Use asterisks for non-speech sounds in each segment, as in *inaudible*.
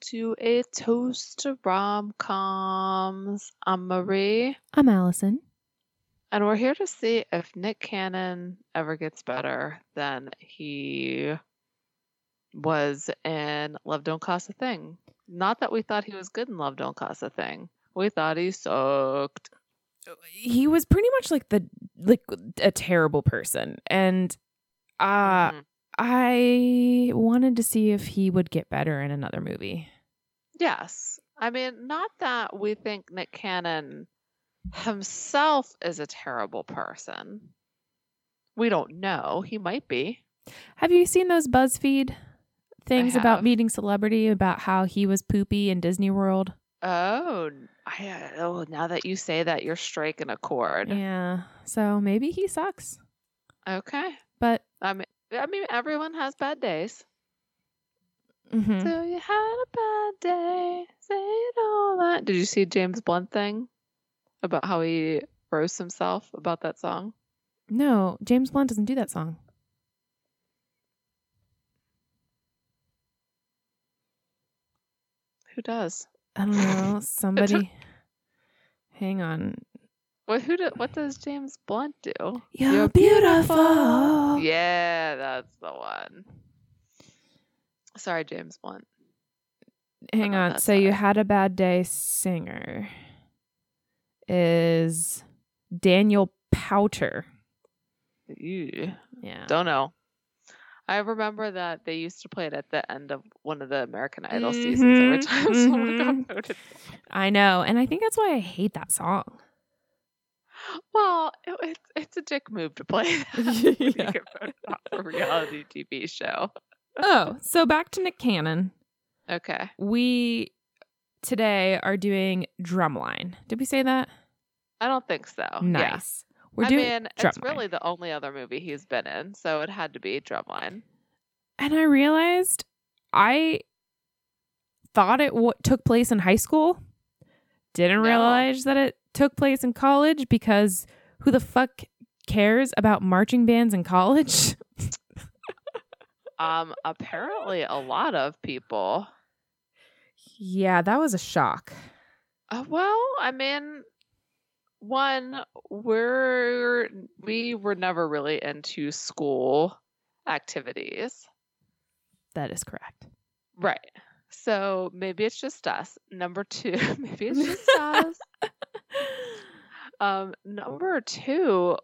to a toast to rom coms. I'm Marie, I'm Allison. and we're here to see if Nick Cannon ever gets better than he was in Love Don't Cost a Thing. Not that we thought he was good in Love Don't Cost a Thing. We thought he sucked. He was pretty much like the like a terrible person, and uh Mhm. I wanted to see if he would get better in another movie. Yes. I mean, not that we think Nick Cannon himself is a terrible person. We don't know. He might be. Have you seen those BuzzFeed things about meeting celebrity about how he was poopy in Disney World? Oh, I, oh, now that you say that, you're striking a chord. Yeah. So maybe he sucks. Okay. But I mean, I mean, everyone has bad days. Mm-hmm. So you had a bad day, saying all that. Did you see James Blunt thing about how he roasts himself about that song? no, James Blunt doesn't do that song. Who does? I don't know. *laughs* Somebody. Hang on. What who do, What does James Blunt do? You're, You're beautiful. Yeah, that's the one. Sorry, James Blunt. Hang on. that's So you had a bad day singer is Daniel Powter. Ew. Yeah. Don't know. I remember that they used to play it at the end of one of the American Idol seasons every Mhm, time *laughs* someone mhm. got voted. I know. And I think that's why I hate that song. Well, it, it's it's a dick move to play *laughs* that *laughs* Yeah. get voted off a reality TV show. oh, so back to Nick Cannon. Okay. We today are doing Drumline. Did we say that? I don't think so. Yeah. nice. We're I doing mean, it's really the only other movie he's been in, so it had to be Drumline. and I realized I thought it w- took place in high school. Didn't No. realize that it took place in college because who the fuck cares about marching bands in college? *laughs* Um, apparently a lot of people. yeah, that was a shock. Uh, well, I mean, one, we're we were never really into school activities, That is correct. right? So maybe it's just us. Number two, *laughs* maybe it's just *laughs* us. Um, number two,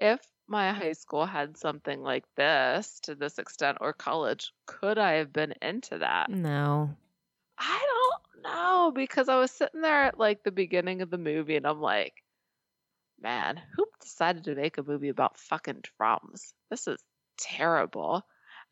if my high school had something like this to this extent, or college, could I have been into that? no. I don't know because I was sitting there at like the beginning of the movie and I'm like, man, who decided to make a movie about fucking drums? This is terrible.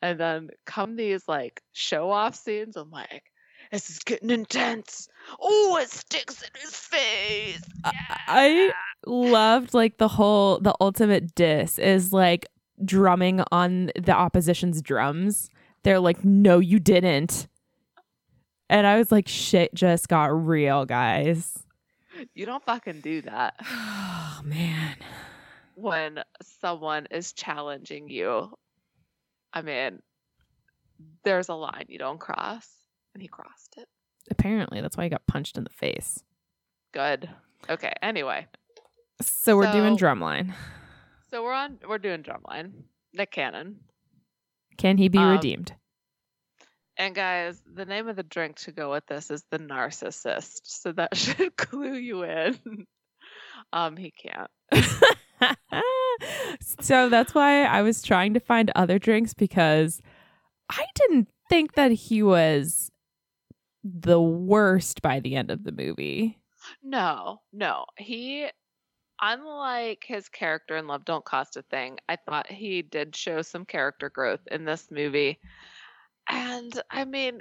And then come these like show off scenes. I'm like, this is getting intense. Oh, it sticks in his face. I loved like the whole the ultimate diss is like drumming on the opposition's drums. They're like, no, you didn't. And I was like, shit just got real, guys. You don't fucking do that *sighs* Oh man. when someone is challenging you. I mean, there's a line you don't cross, and he crossed it. Apparently, that's why he got punched in the face. Good. Okay. Anyway, So we're doing drumline. so we're on. We're doing drumline. Nick Cannon. Can he be Um, redeemed? And guys, the name of the drink to go with this is the narcissist. So that *laughs* should clue you in. um, he can't. *laughs* so that's why I was trying to find other drinks because I didn't think that he was the worst by the end of the movie. No, no. He, unlike his character in Love Don't Cost a Thing, I thought he did show some character growth in this movie. And I mean,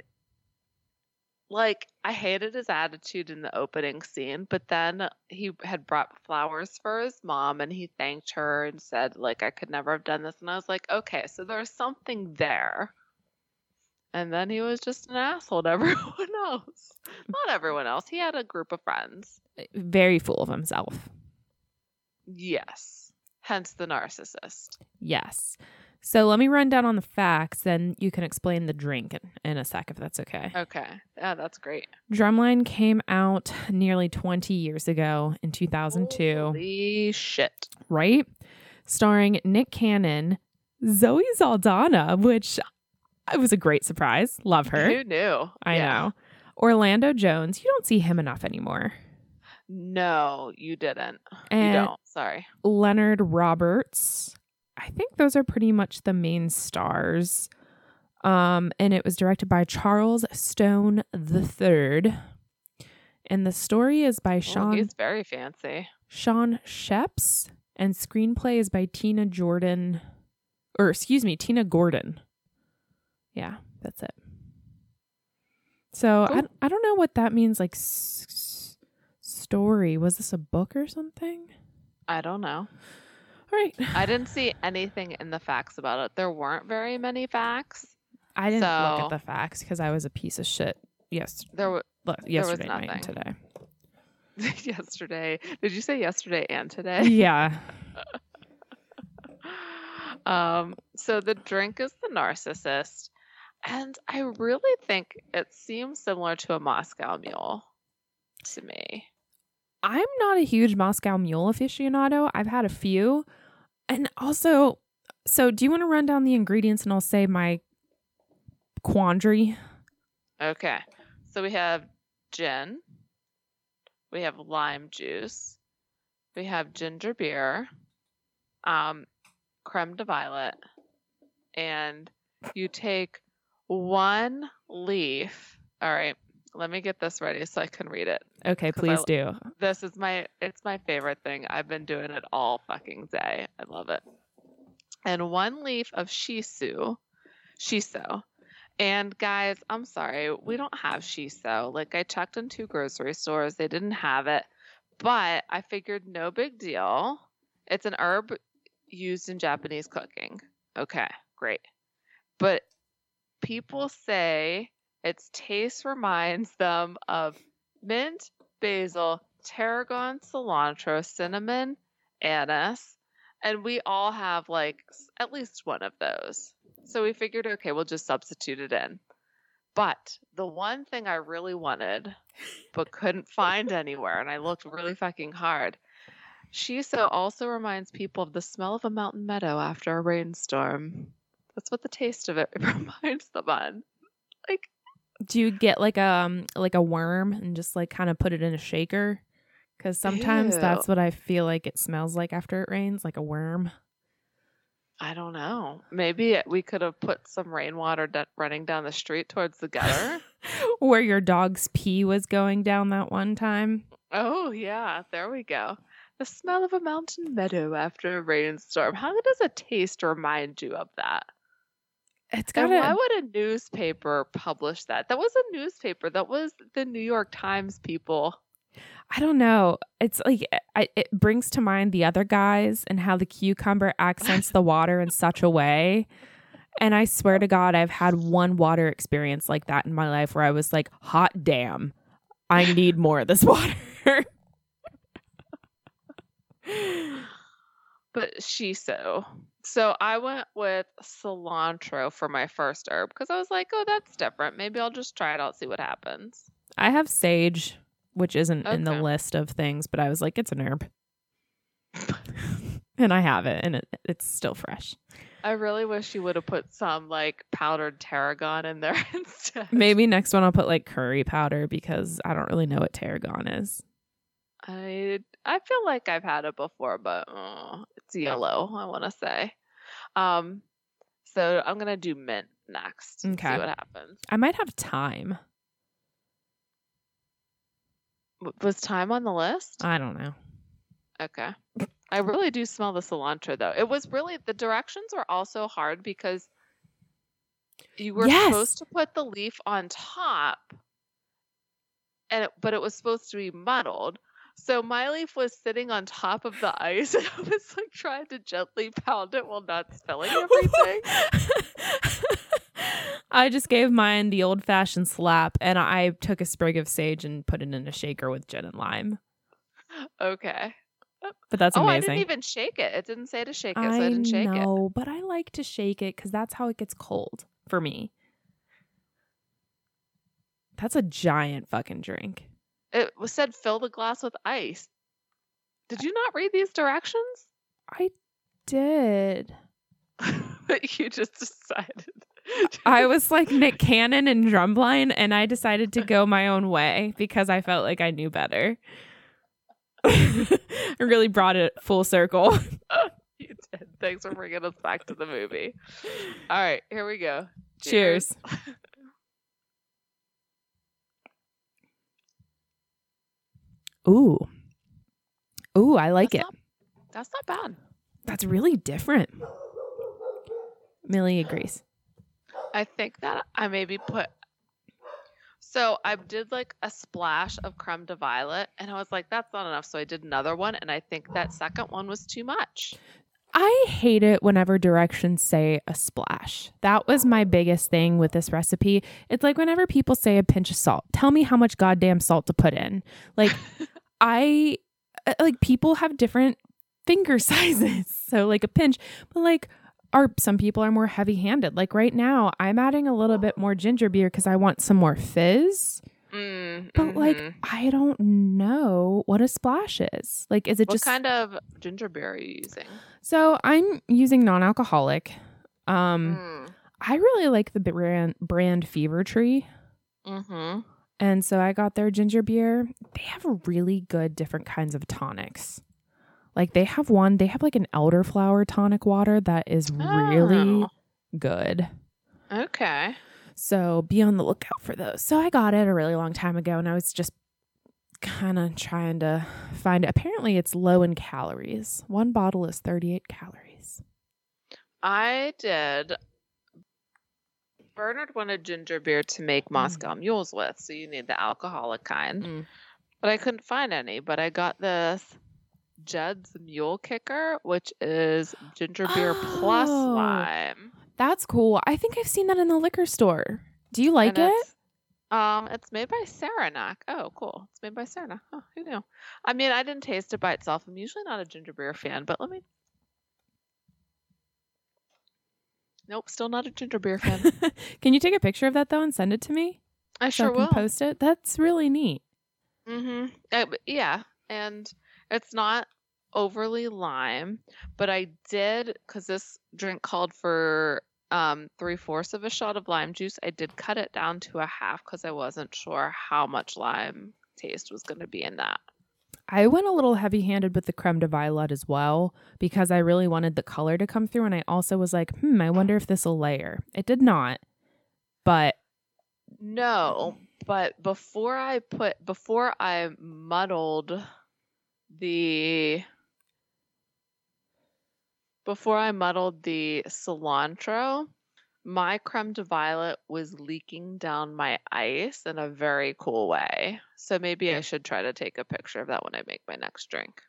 like, I hated his attitude in the opening scene, but then he had brought flowers for his mom and he thanked her and said, like, I could never have done this. And I was like, okay, so there's something there. And then he was just an asshole to *laughs* everyone else. Not everyone else. He had a group of friends. Very full of himself. Yes. Hence the narcissist. Yes. So let me run down on the facts, then you can explain the drink in, in a sec if that's okay. Okay. Yeah, that's great. Drumline came out nearly 20 years ago in 2002, Holy shit. right? Starring Nick Cannon, Zoe Saldana, which it was a great surprise. Love her. Who knew? I Yeah. know. Orlando Jones, you don't see him enough anymore. No, you didn't. And you don't. Sorry. Leonard Roberts. I think those are pretty much the main stars. Um, and it was directed by Charles Stone III. And the story is by Shawn he's very fancy. Shawn Schepps, and screenplay is by Tina Jordan, or excuse me, Tina Gordon. Yeah, that's it. So I, Cool. I don't know what that means. Like s- s- story was this a book or something? I don't know. All right, I didn't see anything in the facts about it. There weren't very many facts. I didn't look at the facts because I was a piece of shit. Yes, There were look, yesterday and nothing. today. *laughs* yesterday. Did you say yesterday and today? yeah, *laughs* *laughs* um, so the drink is the narcissist, and I really think it seems similar to a Moscow Mule to me. I'm not a huge Moscow Mule aficionado. I've had a few. And also, so do you want to run down the ingredients and I'll say my quandary? Okay, so we have gin, we have lime juice, we have ginger beer, um, creme de violet, and you take one leaf. All right, let me get this ready so I can read it. Okay, please l- do. This is my it's my favorite thing. I've been doing it all fucking day. I love it. And one leaf of shiso, shiso. And guys, I'm sorry, we don't have shiso. Like I checked in two grocery stores, they didn't have it. But I figured no big deal. It's an herb used in Japanese cooking. Okay, great. But people say its taste reminds them of mint, basil, tarragon, cilantro, cinnamon, anise, and we all have like at least one of those. So we figured, okay, we'll just substitute it in. But the one thing I really wanted, but couldn't find anywhere, and I looked really fucking hard. Shiso also reminds people of the smell of a mountain meadow after a rainstorm. That's what the taste of it *laughs* reminds them on. Like, Do you get like a um, like a worm and just like kind of put it in a shaker? Because sometimes Ew. that's what I feel like it smells like after it rains, like a worm. I don't know. Maybe we could have put some rainwater d- running down the street towards the gutter. *laughs* Where your dog's pee was going down that one time. oh, yeah. There we go. The smell of a mountain meadow after a rainstorm. How does a taste remind you of that? It's got why would a newspaper publish that? That was a newspaper. That was the New York Times people. I don't know. It's like eh, I, it brings to mind the other guys and how the cucumber accents the water in such a way. And I swear to God, I've had one water experience like that in my life where I was like, hot damn, I need *laughs* more of this water. But she So I went with cilantro for my first herb because I was like, oh, that's different. Maybe I'll just try it out, see what happens. I have sage, which isn't in the list of things, but I was like, it's an herb. *laughs* and I have it, and it, it's still fresh. I really wish you would have put some like powdered tarragon in there *laughs* instead. Maybe next one I'll put like curry powder because I don't really know what tarragon is. I I feel like I've had it before, but uh, it's yellow. I want to say. Um, so I'm gonna do mint next. Okay. See what happens. I might have time. W- Was time on the list? I don't know. Okay. I really do smell the cilantro though. It was really the directions were also hard because you were Yes. supposed to put the leaf on top and it, but it was supposed to be muddled. So my leaf was sitting on top of the ice *laughs* and I was like trying to gently pound it while not spilling *laughs* everything. I just gave mine the old fashioned slap and I took a sprig of sage and put it in a shaker with gin and lime. okay. But that's amazing. oh, I didn't even shake it. It didn't say to shake it, so I didn't shake it. know, but I like to shake it because that's how it gets cold for me. That's a giant fucking drink. It was said fill the glass with ice. Did you not read these directions? I did. *laughs* but you just decided. I was like Nick Cannon and Drumline, and I decided to go my own way because I felt like I knew better. *laughs* I really brought it full circle. *laughs* you did. Thanks for bringing us back to the movie. All right, here we go. Cheers. Ooh. Ooh, I like That's it. not- that's not bad. That's really different. Millie agrees. I think that I maybe put. So I did like a splash of creme de violet, and I was like, "That's not enough." So I did another one, and I think that second one was too much. I hate it whenever directions say a splash. That was my biggest thing with this recipe. It's like whenever people say a pinch of salt, tell me how much goddamn salt to put in. Like, *laughs* I uh, like people have different finger *laughs* sizes. So, like a pinch, but like, are some people are more heavy handed. Like right now, I'm adding a little bit more ginger beer because I want some more fizz. Mm, But like, mhm. I don't know what a splash is. Like, is it what just kind of ginger beer are you using? so I'm using non-alcoholic. Um, Mm. I really like the brand brand Fever Tree, Mm-hmm. And so I got their ginger beer. They have really good different kinds of tonics. Like they have one, they have like an elderflower tonic water that is really Oh. good. Okay. So be on the lookout for those. So I got it a really long time ago, and I was just kind of trying to find it. Apparently, it's low in calories. One bottle is 38 calories. I did. Bernard wanted ginger beer to make Moscow mules with, so you need the alcoholic kind. Mm. But I couldn't find any. But I got this Judd's Mule Kicker, which is ginger beer plus Oh. lime. That's cool. I think I've seen that in the liquor store. Do you like And it? it's- Um, it's made by Saranac. Oh, cool. It's made by Saranac. Oh, who knew? I mean, I didn't taste it by itself. I'm usually not a ginger beer fan, but let me. Nope, still not a ginger beer fan. *laughs* can you take a picture of that though and send it to me? I so sure I can will. post it. That's really neat. Mm-hmm. Uh, yeah, and it's not overly lime, but I did because this drink called for um three fourths of a shot of lime juice. I did cut it down to a half because I wasn't sure how much lime taste was going to be in that. I went a little heavy handed with the creme de violet as well because I really wanted the color to come through. And I also was like, hmm, I wonder if this will layer. It did not. But No, but before I put before I muddled the before I muddled the cilantro, my creme de violet was leaking down my ice in a very cool way. So maybe I should try to take a picture of that when I make my next drink.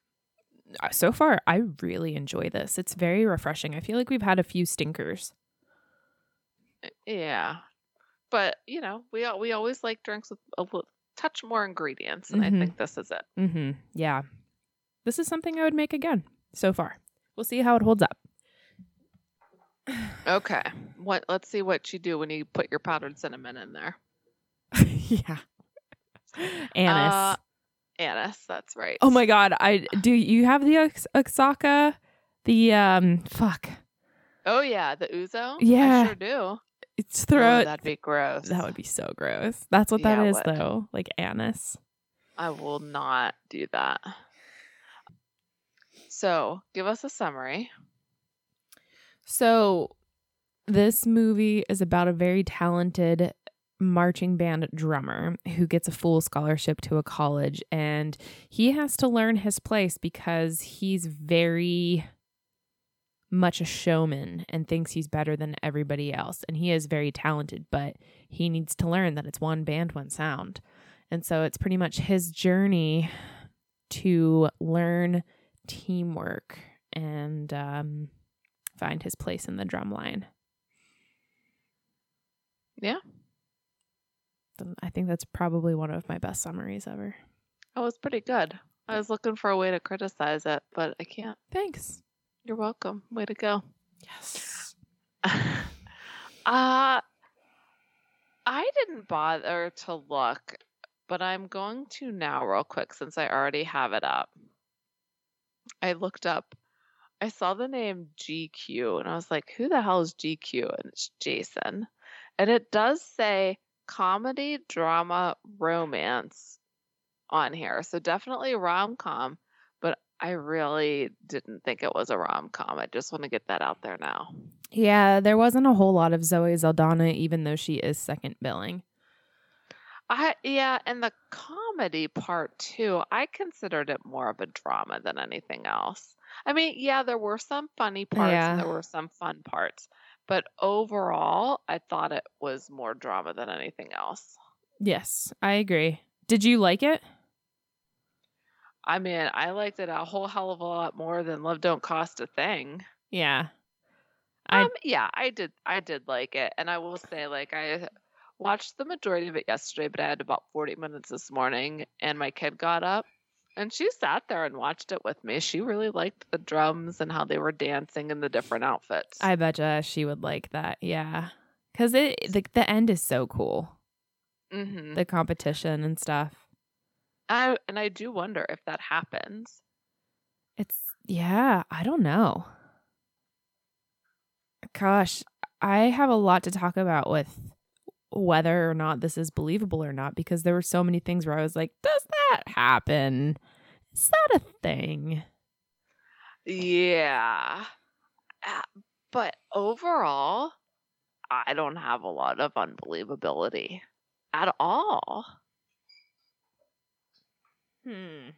uh, so far, I really enjoy this. It's very refreshing. I feel like we've had a few stinkers. Yeah. But, you know, we we always like drinks with a little touch more ingredients, and Mhm. I think this is it. Mm-hmm. Yeah. This is something I would make again so far. We'll see how it holds up. Okay. What let's see what you do when you put your powdered cinnamon in there. *laughs* yeah. *laughs* Anise. Uh, anise, that's right. oh my god, I do you have the Ox- Oaxaca the um fuck. Oh yeah, the ouzo? Yeah. I sure do. It's Oh, throw that'd be gross. That would be so gross. That's what Yeah, that it is though. Like anise. I will not do that. So, give us a summary. So, this movie is about a very talented marching band drummer who gets a full scholarship to a college and he has to learn his place because he's very much a showman and thinks he's better than everybody else and he is very talented but he needs to learn that it's one band one sound. And so it's pretty much his journey to learn teamwork and um, find his place in the drum line. Yeah. I think that's probably one of my best summaries ever. Oh, it's pretty good. I was looking for a way to criticize it, but I can't. Thanks. You're welcome. Way to go. Yes. *laughs* uh I didn't bother to look, but I'm going to now real quick since I already have it up. I looked up I saw the name GQ and I was like, who the hell is GQ? And it's Jason. And it does say comedy, drama, romance on here. So definitely rom com, but I really didn't think it was a rom com. I just want to get that out there now. Yeah, there wasn't a whole lot of Zoe Saldana, even though she is second billing. I yeah, and the comedy part too, I considered it more of a drama than anything else. I mean, yeah, there were some funny parts and there were some fun parts, but overall, I thought it was more drama than anything else. Yes, I agree. Did you like it? I mean, I liked it a whole hell of a lot more than Love Don't Cost a Thing. Yeah. I Um, yeah, I did. I did like it, and I will say, like, I watched the majority of it yesterday, but I had about forty minutes this morning, and my kid got up, and she sat there and watched it with me. She really liked the drums and how they were dancing in the different outfits. I betcha she would like that. Yeah. Cuz it the, the end is so cool. hmm The competition and stuff. I and I do wonder if that happens. It's yeah, I don't know. Gosh, I have a lot to talk about with whether or not this is believable or not because there were so many things where I was like, does that happen? Is that a thing? Yeah, Uh, but overall, I don't have a lot of unbelievability at all. Hmm.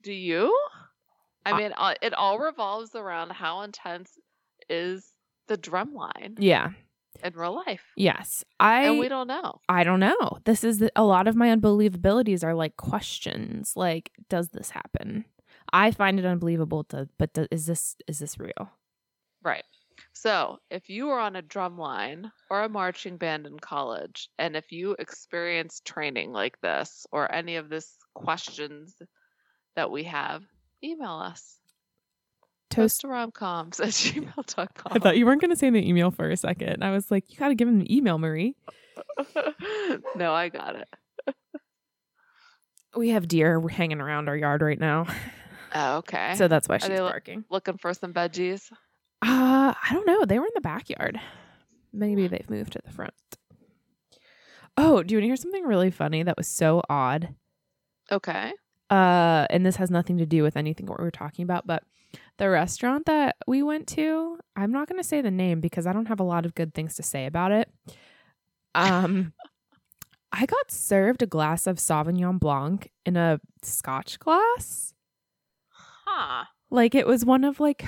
Do you? I I- mean, uh, it all revolves around how intense is the drum line Yeah. In real life, Yes. I and we don't know. I don't know. This is the, a lot of my unbelievabilities are like questions. Like, does this happen? I find it unbelievable. To, but do, is this is this real? Right. So, if you were on a drum line or a marching band in college, and if you experienced training like this or any of this questions that we have, email us. Toast. Toasttoromcoms at *laughs* gmail.com. I thought you weren't going to say the email for a second. I was like, you got to give him the email, Marie. *laughs* no, I got it. We have deer hanging around our yard right now, Oh, okay. so that's why Are she's they lo- barking. Looking for some veggies. Uh, I don't know. They were in the backyard. Maybe they've moved to the front. Oh, do you want to hear something really funny that was so odd? Okay. uh and this has nothing to do with anything what we were talking about but the restaurant that we went to i'm not going to say the name because i don't have a lot of good things to say about it. Um *laughs* i got served a glass of sauvignon blanc in a scotch glass. Huh. like it was one of like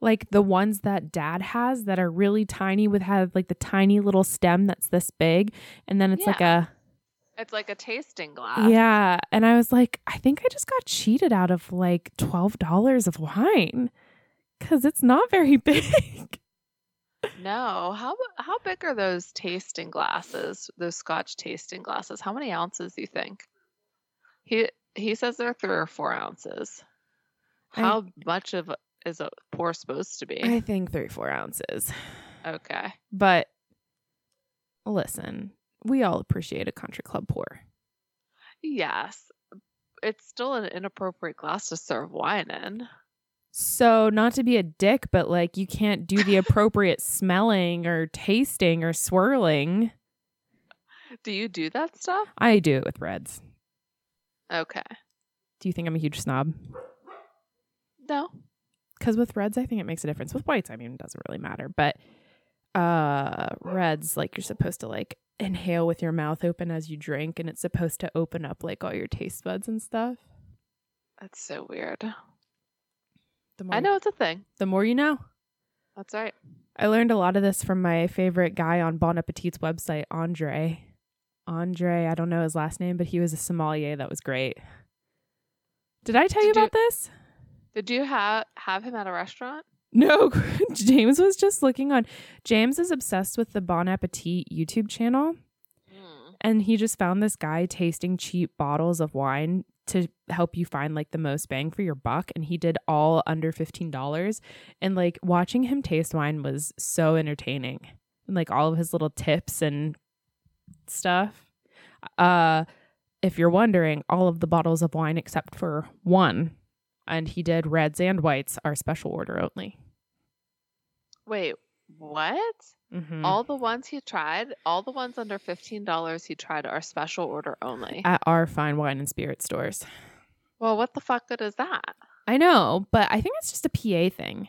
like the ones that dad has that are really tiny with have like the tiny little stem that's this big and then it's like a It's like a tasting glass. Yeah. And I was like, I think I just got cheated out of like $12 of wine because it's not very *laughs* big. No. How how big are those tasting glasses? Those Scotch tasting glasses? How many ounces do you think? He he says they're three or four ounces. I- How much of is a pour supposed to be? I think three, four ounces. okay. But listen, we all appreciate a country club pour. Yes. It's still an inappropriate glass to serve wine in. So, not to be a dick, but like you can't do the *laughs* appropriate smelling or tasting or swirling. Do you do that stuff? I do it with reds. Okay. Do you think I'm a huge snob? No. because with reds i think it makes a difference with whites i mean it doesn't really matter but uh reds like you're supposed to like inhale with your mouth open as you drink and it's supposed to open up like all your taste buds and stuff That's so weird. the more I know it's a thing. the more you know That's right. i learned a lot of this from my favorite guy on bon appetit's website andre andre i don't know his last name but he was a sommelier that was great did i tell you Did you- about this Did you have have him at a restaurant? No, *laughs* James was just looking on. James is obsessed with the Bon Appetit YouTube channel, Mm. and he just found this guy tasting cheap bottles of wine to help you find like the most bang for your buck. And he did all under $15 and like watching him taste wine was so entertaining. And like all of his little tips and stuff. Uh if you're wondering all of the bottles of wine except for one and he did reds and whites are special order only Wait, what? mm-hmm. All the ones he tried, all the ones under $15 he tried are special order only. at our fine wine and spirit stores well, what the fuck good is that? i know but i think it's just a pa thing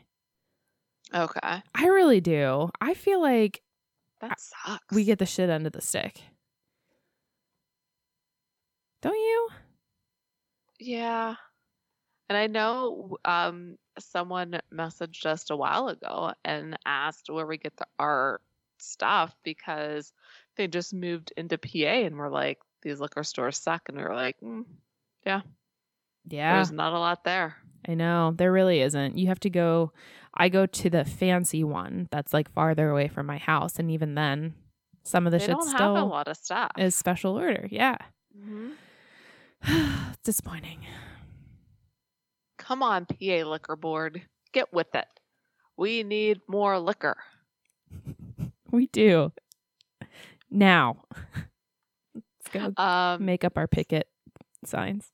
Okay. i really do i feel like That sucks. we get the shit under the stick don't you Yeah. And I know um someone messaged us a while ago and asked where we get the, our stuff because they just moved into PA and we're like these liquor stores suck and we were like mm, yeah there's not a lot there. I know. There really isn't. You have to go I go to the fancy one that's like farther away from my house and even then some of the they shit don't have a lot of stuff. is special order. Yeah. *sighs* Mhm. Disappointing. Come on, PA Liquor Board, get with it. We need more liquor. *laughs* We do. Now. Let's go Um, make up our picket signs.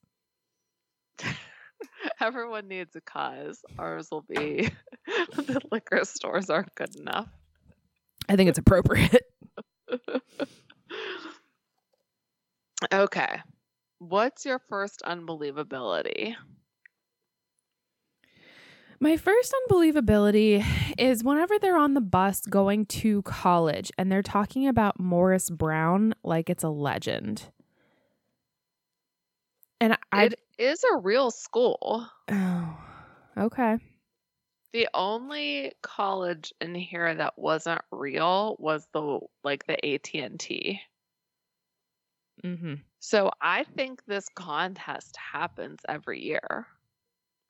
*laughs* everyone needs a cause. Ours will be *laughs* the liquor stores aren't good enough. I think it's appropriate. Okay. What's your first unbelievability? My first unbelievability is whenever they're on the bus going to college and they're talking about Morris Brown like it's a legend. And I it is a real school. oh, okay. The only college in here that wasn't real was the like the AT&T. Mm-hmm. So I think this contest happens every year.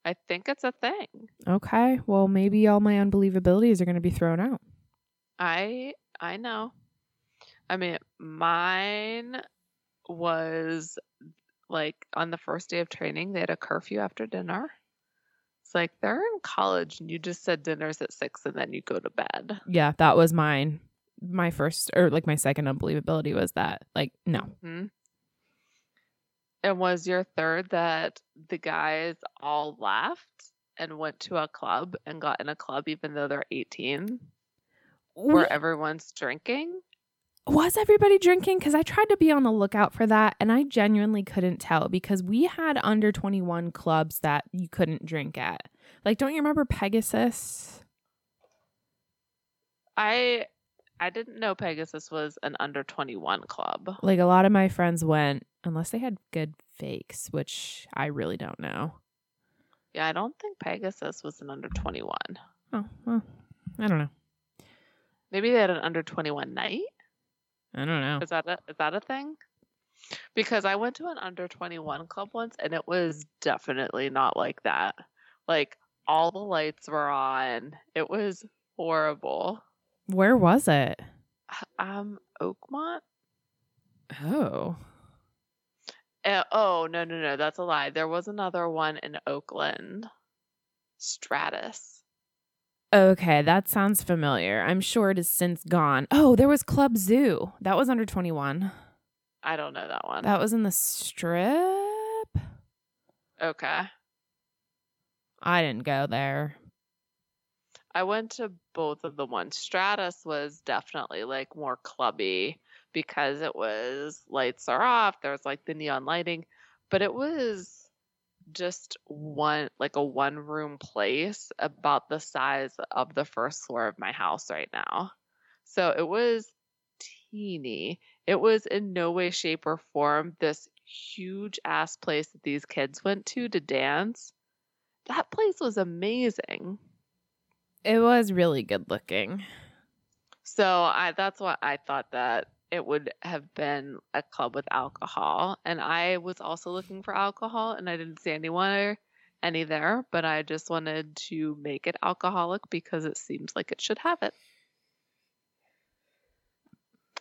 I think it's a thing. Okay. Well, maybe all my unbelievabilities are going to be thrown out. I I know. I mean, mine was like on the first day of training, they had a curfew after dinner. It's like they're in college and you just said dinner's at six and then you go to bed. Yeah, that was mine. My first or like my second unbelievability was that like no. hmm And was your third that the guys all left and went to a club and got in a club even though they're 18 We- where everyone's drinking? was everybody drinking? Because I tried to be on the lookout for that and I genuinely couldn't tell because we had under 21 clubs that you couldn't drink at. Like, don't you remember Pegasus? I I didn't know Pegasus was an under 21 club. Like, a lot of my friends went, unless they had good fakes, which I really don't know. Yeah, I don't think Pegasus was an under 21. Oh, well, I don't know. Maybe they had an under 21 night. I don't know. Is that a, is that a thing? Because I went to an under 21 club once and it was definitely not like that. Like all the lights were on. It was horrible. Where was it? *sighs* Um Oakmont? Oh. Uh, oh, no, no, no, that's a lie. There was another one in Oakland. Stratus. Okay, that sounds familiar. I'm sure it has since gone. Oh, there was Club Zoo. That was under 21. I don't know that one. That was in the strip. okay. I didn't go there. I went to both of the ones. Stratus was definitely like more clubby because it was lights are off. There's like the neon lighting, but it was just one like a one room place about the size of the first floor of my house right now. So it was teeny. It was in no way, shape, or form this huge ass place that these kids went to to dance. That place was amazing. It was really good looking. So I that's what I thought that it would have been a club with alcohol. And I was also looking for alcohol and I didn't see anyone or any there, but I just wanted to make it alcoholic because it seems like it should have it.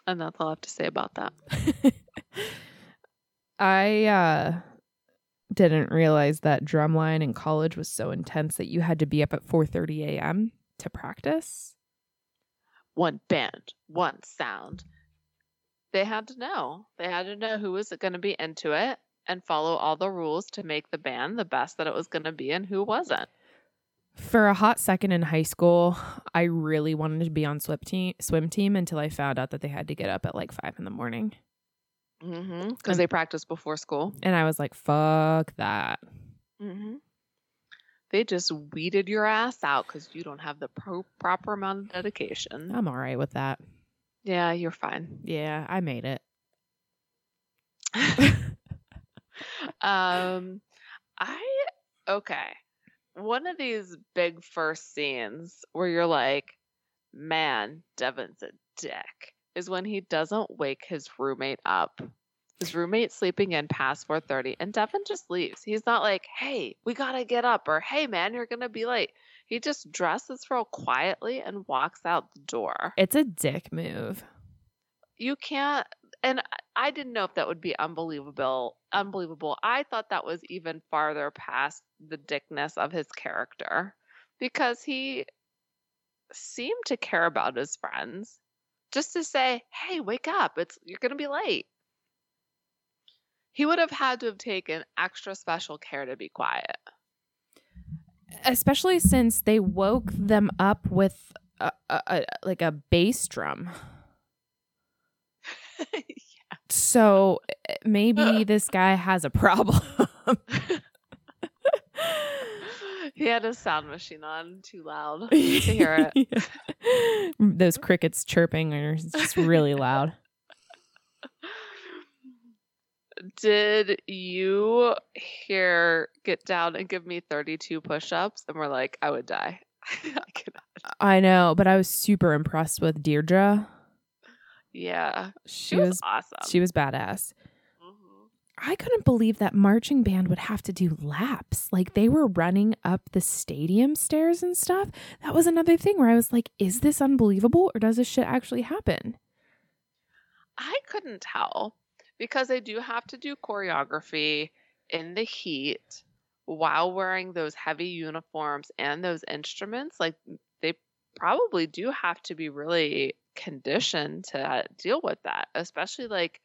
And that's all I have to say about that. *laughs* I uh didn't realize that drumline in college was so intense that you had to be up at 4:30 a.m. to practice. One band, one sound. They had to know. They had to know who was going to be into it and follow all the rules to make the band the best that it was going to be and who wasn't. For a hot second in high school, I really wanted to be on swim team, swim team until I found out that they had to get up at like five in the morning, Mm-hmm. Because they practiced before school. and I was like, "Fuck that." Mm-hmm. They just weeded your ass out because you don't have the pro- proper amount of dedication. I'm all right with that. Yeah, you're fine. Yeah, I made it. *laughs* um, I okay. One of these big first scenes where you're like, "Man, Devin's a dick," is when he doesn't wake his roommate up. His roommate's sleeping in past 4:30, and Devin just leaves. He's not like, "Hey, we gotta get up," or "Hey, man, you're gonna be late." He just dresses real quietly and walks out the door. It's a dick move. you can't and I- didn't know if that would be unbelievable unbelievable. I thought that was even farther past the dickness of his character because he seemed to care about his friends. Just to say, "Hey, wake up. It's you're going to be late." He would have had to have taken extra special care to be quiet. Especially since they woke them up with a, a, a like a bass drum. *laughs* So eh, maybe this guy has a problem. *laughs* he had his sound machine on too loud *laughs* to hear it. it. Those crickets chirping are just really loud. Did you hear get down and give me 32 push-ups and we're like I would die. *laughs* I cannot. I know, but I was super impressed with Deirdre. Yeah. She, She was, was awesome. she was badass. Mhm. I couldn't believe that marching band would have to do laps. Like they were running up the stadium stairs and stuff. That was another thing where I was like, is this unbelievable or does this shit actually happen? I couldn't tell because they do have to do choreography in the heat while wearing those heavy uniforms and those instruments. Like they probably do have to be really conditioned to deal with that, especially like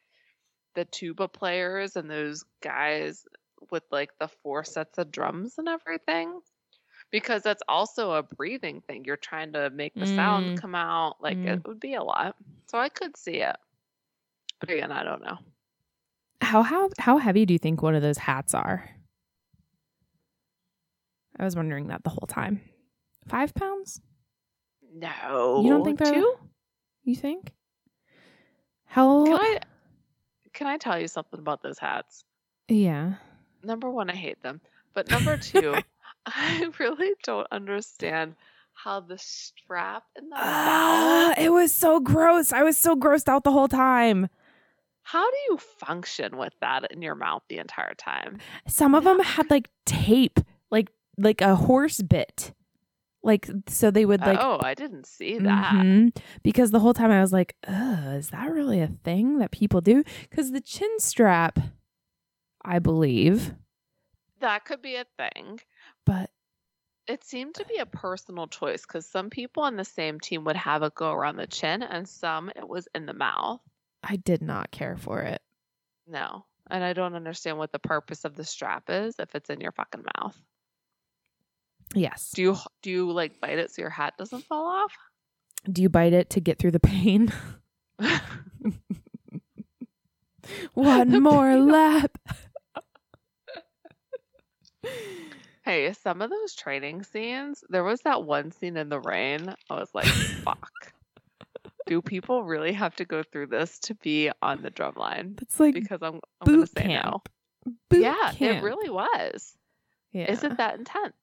the tuba players and those guys with like the four sets of drums and everything. Because that's also a breathing thing. You're trying to make the sound Mm. come out. Like Mm. it would be a lot. So I could see it. But again, I don't know. How how how heavy do you think one of those hats are? I was wondering that the whole time. Five pounds? No. You don't think they're two? You think? How? Can I can I tell you something about those hats? yeah. Number one, I hate them. But *laughs* number two, I really don't understand how the strap in the Ah, it was so gross. I was so grossed out the whole time. How do you function with that in your mouth the entire time? Some of them had like tape, like like a horse bit. Like so they would like oh, I didn't see that. Mhm. Because the whole time I was like, Ugh, is that really a thing that people do? Because the chin strap, I believe, That could be a thing. but It seemed to be a personal choice because some people on the same team would have it go around the chin and some it was in the mouth. I did not care for it. No. And I don't understand what the purpose of the strap is if it's in your fucking mouth. Yes. Do you do you like bite it so your hat doesn't fall off? Do you bite it to get through the pain? *laughs* One The *laughs* more pain. lap. hey, some of those training scenes, there was that one scene in the rain. I was like, *laughs* fuck. Do people really have to go through this to be on the drum line? That's like Because I'm, I'm gonna boot say no. boot yeah, camp. it really was. yeah. Isn't that intense?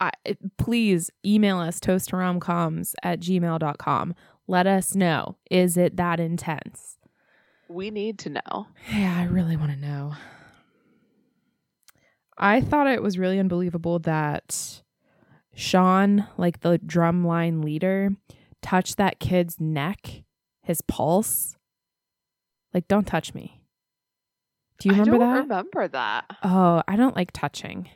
I, please email us toasttoromcoms at gmail.com. Let us know. Is it that intense? We need to know. Yeah, I really want to know. I thought it was really unbelievable that Sean, like the drumline leader, touched that kid's neck, his pulse. Like, don't touch me. Do you remember I don't that? remember that. Oh, I don't like touching.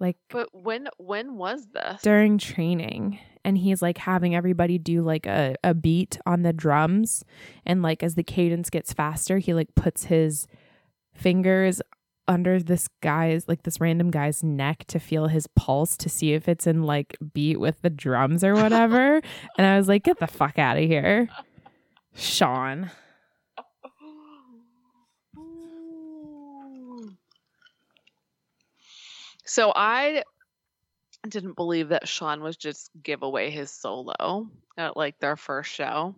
Like But when when was this? during training and he's like having everybody do like a, a beat on the drums and like as the cadence gets faster he like puts his fingers under this guy's like this random guy's neck to feel his pulse to see if it's in like beat with the drums or whatever. *laughs* And i was like get the fuck out of here. Sean. So I didn't believe that Sean was just give away his solo at like their first show.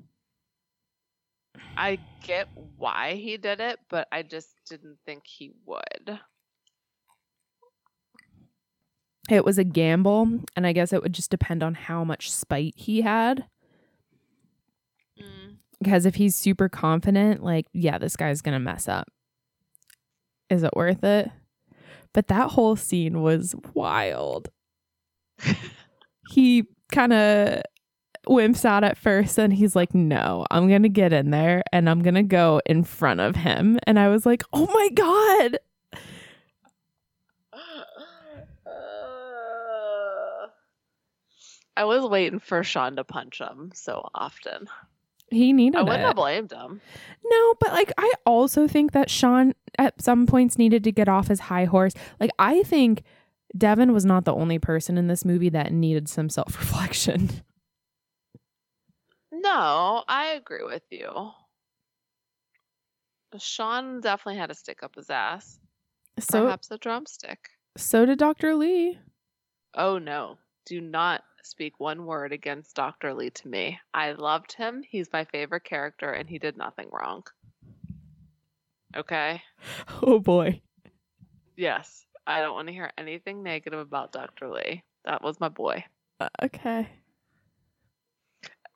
I get why he did it, but I just didn't think he would. it was a gamble and i guess it would just depend on how much spite he had Mm. because if he's super confident like yeah this guy's gonna mess up is it worth it but that whole scene was wild *laughs* he kind of wimps out at first and he's like no i'm gonna get in there and i'm gonna go in front of him and i was like oh my god Uh, *sighs* I was waiting for Sean to punch him so often. he needed I wouldn't it have blamed him. No, but like I also think that Sean at some points needed to get off his high horse. Like I think Devin was not the only person in this movie that needed some self-reflection. *laughs* No, I agree with you. Sean definitely had to stick up his ass. So Perhaps a drumstick. so did Dr. Lee. Oh no. Do not speak one word against Dr. Lee to me. I loved him. He's my favorite character and he did nothing wrong. Okay? *laughs* Oh boy. Yes. I don't want to hear anything negative about Dr. Lee. That was my boy. Uh, okay.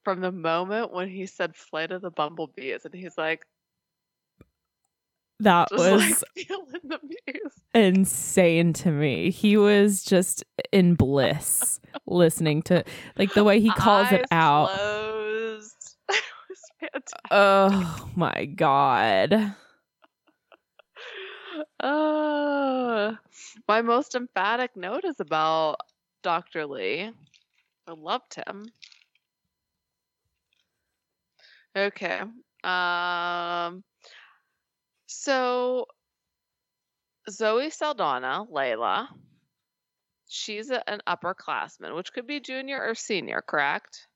From the moment when he said Flight of the Bumblebees and he's like, That was *laughs* like insane to me. He was just in bliss listening to like the way he calls it out. Closed. *laughs* it was fantastic. Oh my god. Uh, *sighs* my most emphatic note is about Dr. Lee. I loved him. Okay. Um so Zoe Saldana, Layla, she's a, an upperclassman, which could be junior or senior, correct?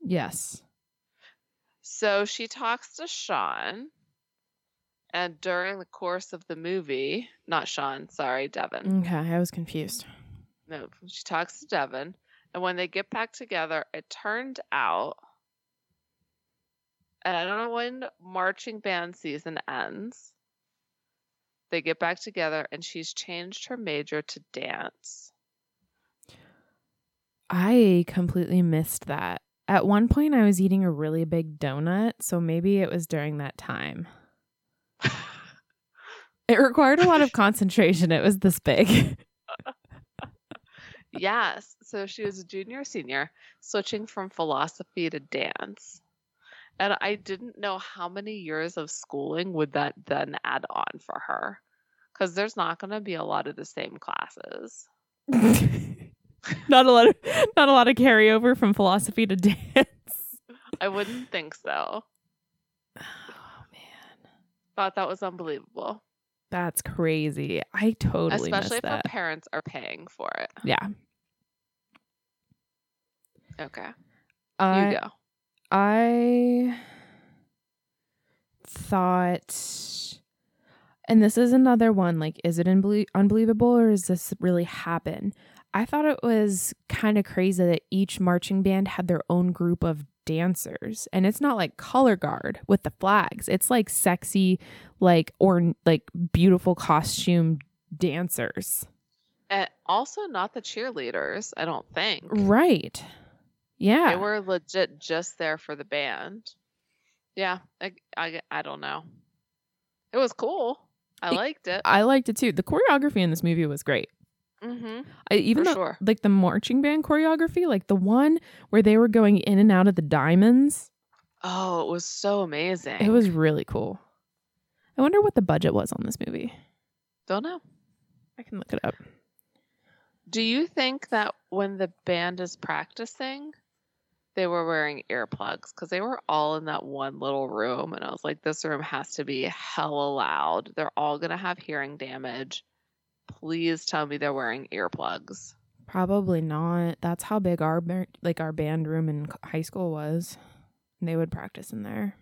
Yes. So she talks to Sean, and during the course of the movie, not Sean, sorry, Devin. Okay, I was confused. No, she talks to Devin, and when they get back together, it turned out, and I don't know when marching band season ends. They get back together, and she's changed her major to dance. I completely missed that. At one point, I was eating a really big donut, so maybe it was during that time. *laughs* It required a lot of concentration. It was this big. *laughs* yes, so she was a junior senior, switching from philosophy to dance. And I didn't know how many years of schooling would that then add on for her. Because there's not going to be a lot of the same classes. *laughs* not a lot of not a lot of carryover from philosophy to *laughs* dance. I wouldn't think so. *sighs* Oh man. Thought that was unbelievable. That's crazy. I totally Especially if her that. parents are paying for it. Yeah. Okay. I you uh, go. I thought, and this is another one like, is it unbelie- unbelievable or does this really happen? I thought it was kind of crazy that each marching band had their own group of dancers. And it's not like color guard with the flags, it's like sexy, like, or like beautiful costume dancers. And also not the cheerleaders, I don't think. Right. Yeah. They were legit just there for the band. Yeah, I, I, I don't know. It was cool. I liked it. I liked it too. The choreography in this movie was great. Mm-hmm. I, even though, sure. like the marching band choreography, like the one where they were going in and out of the diamonds, Oh, it was so amazing. it was really cool. I wonder what the budget was on this movie. Don't know. I can look it up. Do you think that when the band is practicing, they were wearing earplugs? Because they were all in that one little room, and I was like, this room has to be hella loud. They're all gonna have hearing damage. Please tell me they're wearing earplugs. Probably not. That's how big our like our band room in high school was. They would practice in there.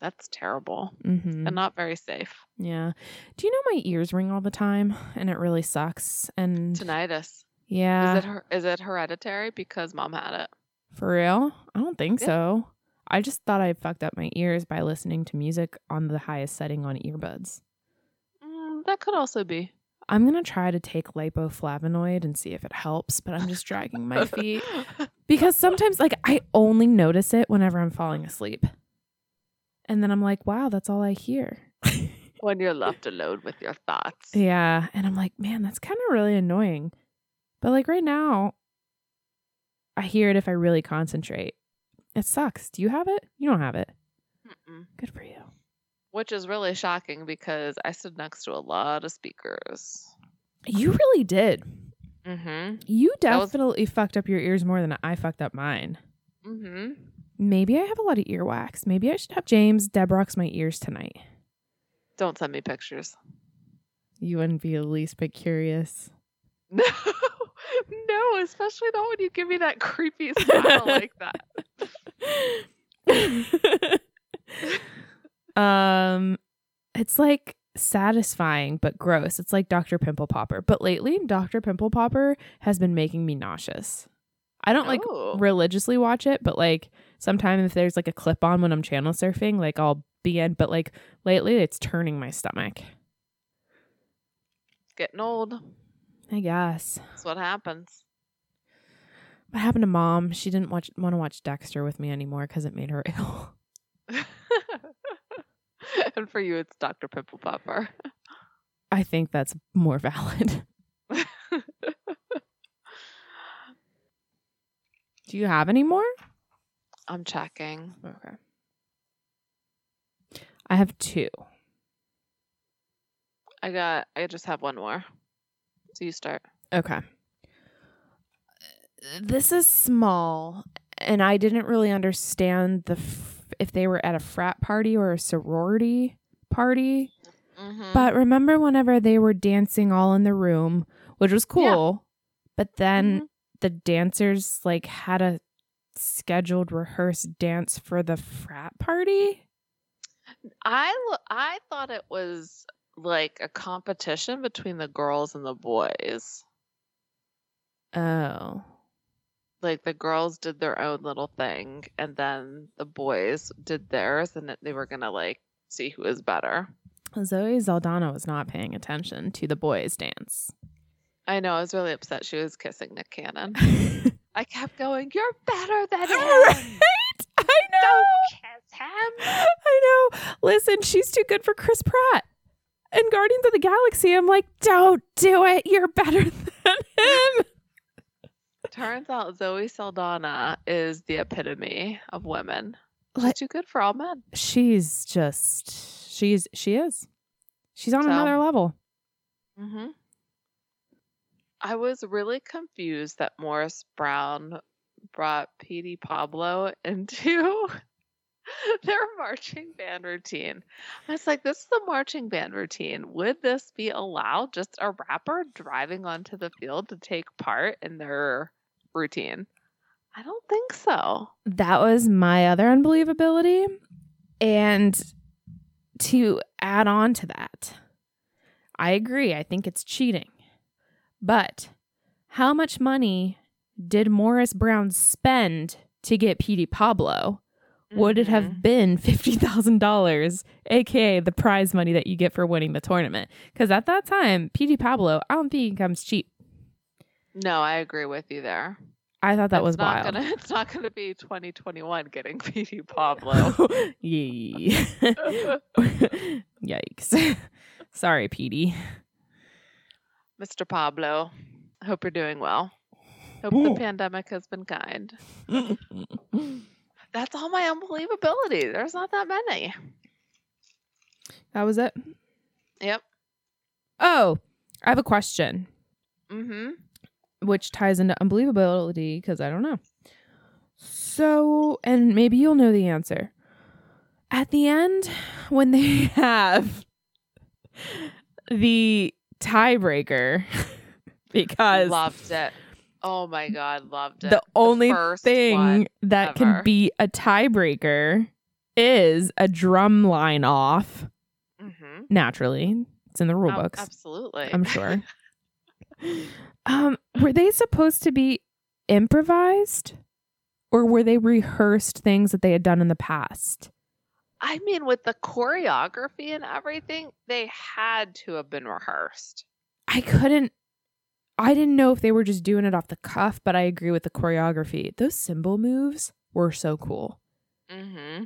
That's terrible Mm-hmm. and not very safe. Yeah. Do you know my ears ring all the time, and it really sucks. And Tinnitus. yeah, Is it her- is it hereditary because mom had it? For real? I don't think Yeah. so. I just thought I fucked up my ears by listening to music on the highest setting on earbuds. Mm, that could also be. I'm gonna try to take lipoflavonoid and see if it helps, but I'm just dragging my feet *laughs* because sometimes, like, I only notice it whenever I'm falling asleep, and then I'm like, "Wow, that's all I hear." *laughs* when you're left alone with your thoughts. Yeah. And I'm like, man, that's kind of really annoying. But like right now, I hear it if I really concentrate. It sucks. Do you have it? You don't have it. Mm-mm. Good for you. Which is really shocking because I stood next to a lot of speakers. You really did. Mm-hmm. You That was- definitely fucked up your ears more than I fucked up mine. Mm-hmm. Maybe I have a lot of earwax. Maybe I should have James debrox my ears tonight. Don't send me pictures. You wouldn't be the least bit curious. *laughs* No, no, especially not when you give me that creepy *laughs* smile like that. *laughs* um it's like satisfying but gross. It's like Dr. Pimple Popper. But lately Dr. Pimple Popper has been making me nauseous. I don't like Oh. religiously watch it, but like sometimes if there's like a clip on when I'm channel surfing, like I'll be in, but like lately it's turning my stomach. Getting old. I guess. That's what happens. What happened to mom? She didn't watch want to watch Dexter with me anymore because it made her *laughs* ill. *laughs* and for you, it's Dr. Pimple Popper. I think that's more valid. *laughs* Do you have any more? I'm checking. Okay. I have two. I got. I just have one more. So you start. Okay. This is small, and I didn't really understand the f- if they were at a frat party or a sorority party. Mm-hmm. But remember whenever they were dancing all in the room, which was cool, but then Mhm. the dancers like had a scheduled rehearsed dance for the frat party? I I thought it was like a competition between the girls and the boys. Oh. Like the girls did their own little thing, and then the boys did theirs, and they were gonna like see who was better. Zoe Saldana was not paying attention to the boys' dance. I know. I was really upset. She was kissing Nick Cannon. *laughs* I kept going. You're better than *laughs* him. Right? I know. Don't kiss him. I know. Listen, she's too good for Chris Pratt. And Guardians of the Galaxy, I'm like, don't do it. You're better *laughs* than him. Turns out Zoe Saldana is the epitome of women. She's Like- too good for all men. She's just, she's, she is. She's on So- another level. hmm I was really confused that Morris Brown brought Petey Pablo *laughs* into *laughs* their marching band routine. I was like, this is the marching band routine. Would this be allowed? Just a rapper driving onto the field to take part in their routine? I don't think so. That was my other unbelievability. And to add on to that, I agree. I think it's cheating. But how much money did Morris Brown spend to get Petey Pablo? Would it have mm-hmm. been $50,000, aka the prize money that you get for winning the tournament? Because at that time, Petey Pablo, I don't think he comes cheap. No, I agree with you there. I thought that It's was not wild. Gonna, *laughs* it's not going to be 2021 getting *laughs* Petey Pablo. *laughs* Yikes. Sorry, Petey. Mr. Pablo, hope you're doing well. Hope the pandemic has been kind. That's all my unbelievability. There's not that many. That was it. Yep. Oh, I have a question, Mm-hmm. which ties into unbelievability because I don't know. So, and maybe you'll know the answer. At the end, when they *laughs* have the tiebreaker, *laughs* because Loved it. Oh my god, loved it. the only first thing that ever. can be a tiebreaker is a drum line off. Mm-hmm. Naturally, it's in the rule books. absolutely. I'm sure. *laughs* um, were they supposed to be improvised, or were they rehearsed things that they had done in the past? I mean, with the choreography and everything, they had to have been rehearsed. I couldn't. I didn't know if they were just doing it off the cuff, but I agree with the choreography. Those cymbal moves were so cool. Mm-hmm.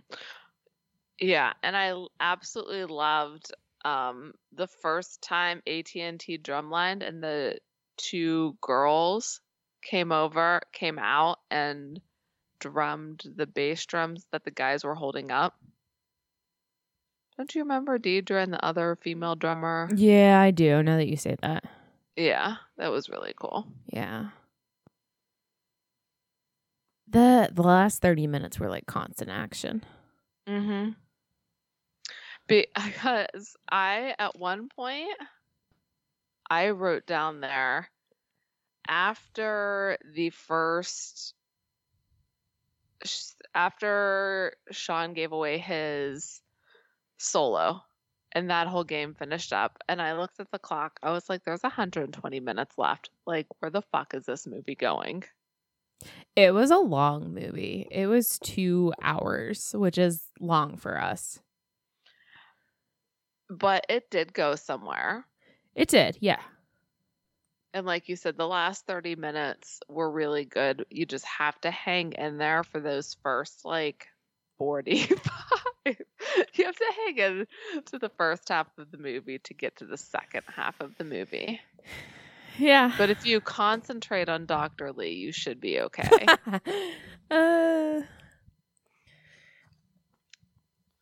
Yeah, and I absolutely loved um the first time AT&T drumlined and the two girls came over, came out and drummed the bass drums that the guys were holding up. Don't you remember Deidre and the other female drummer? Yeah, I do. Now that you say that, Yeah, that was really cool. yeah. The the last thirty minutes were like constant action. Mm-hmm. *laughs* Because I, at one point, I wrote down there after the first, after Sean gave away his solo and that whole game finished up, and I looked at the clock, I was like, there's 120 minutes left. Like, where the fuck is this movie going? It was a long movie. It was two hours, which is long for us. But it did go somewhere. It did, yeah. And like you said, the last 30 minutes were really good. You just have to hang in there for those first like 45. *laughs* *laughs* you have to hang in to the first half of the movie to get to the second half of the movie. Yeah. But if you concentrate on Dr. Lee, you should be okay. *laughs* uh,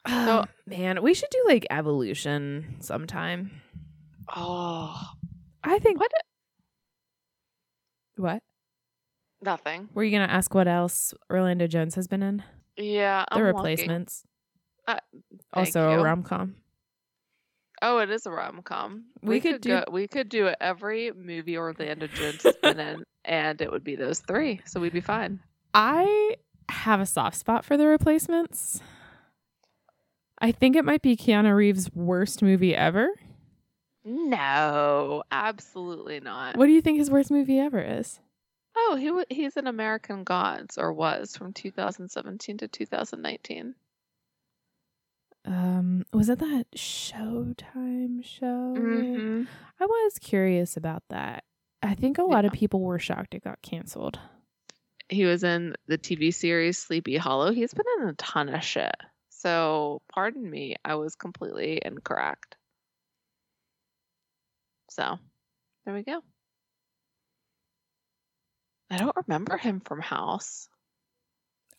oh, man, we should do like evolution sometime. oh, I think what? what? Nothing. Were you gonna ask what else Orlando Jones has been in? Yeah. The I'm replacements. Uh, also thank a rom com. Oh, it is a rom com. We could do- go, we could do every movie Orlando Jones has been in, and it would be those three, so we'd be fine. I have a soft spot for the replacements. I think it might be Keanu Reeves' worst movie ever. No, absolutely not. What do you think his worst movie ever is? Oh, he he's an American Gods or was from 2017 to 2019. Um, was it that Showtime show? Mm-hmm. I was curious about that. I think a lot of people were shocked it got canceled. He was in the TV series Sleepy Hollow. He's been in a ton of shit. So, pardon me, I was completely incorrect. So, there we go. I don't remember him from House.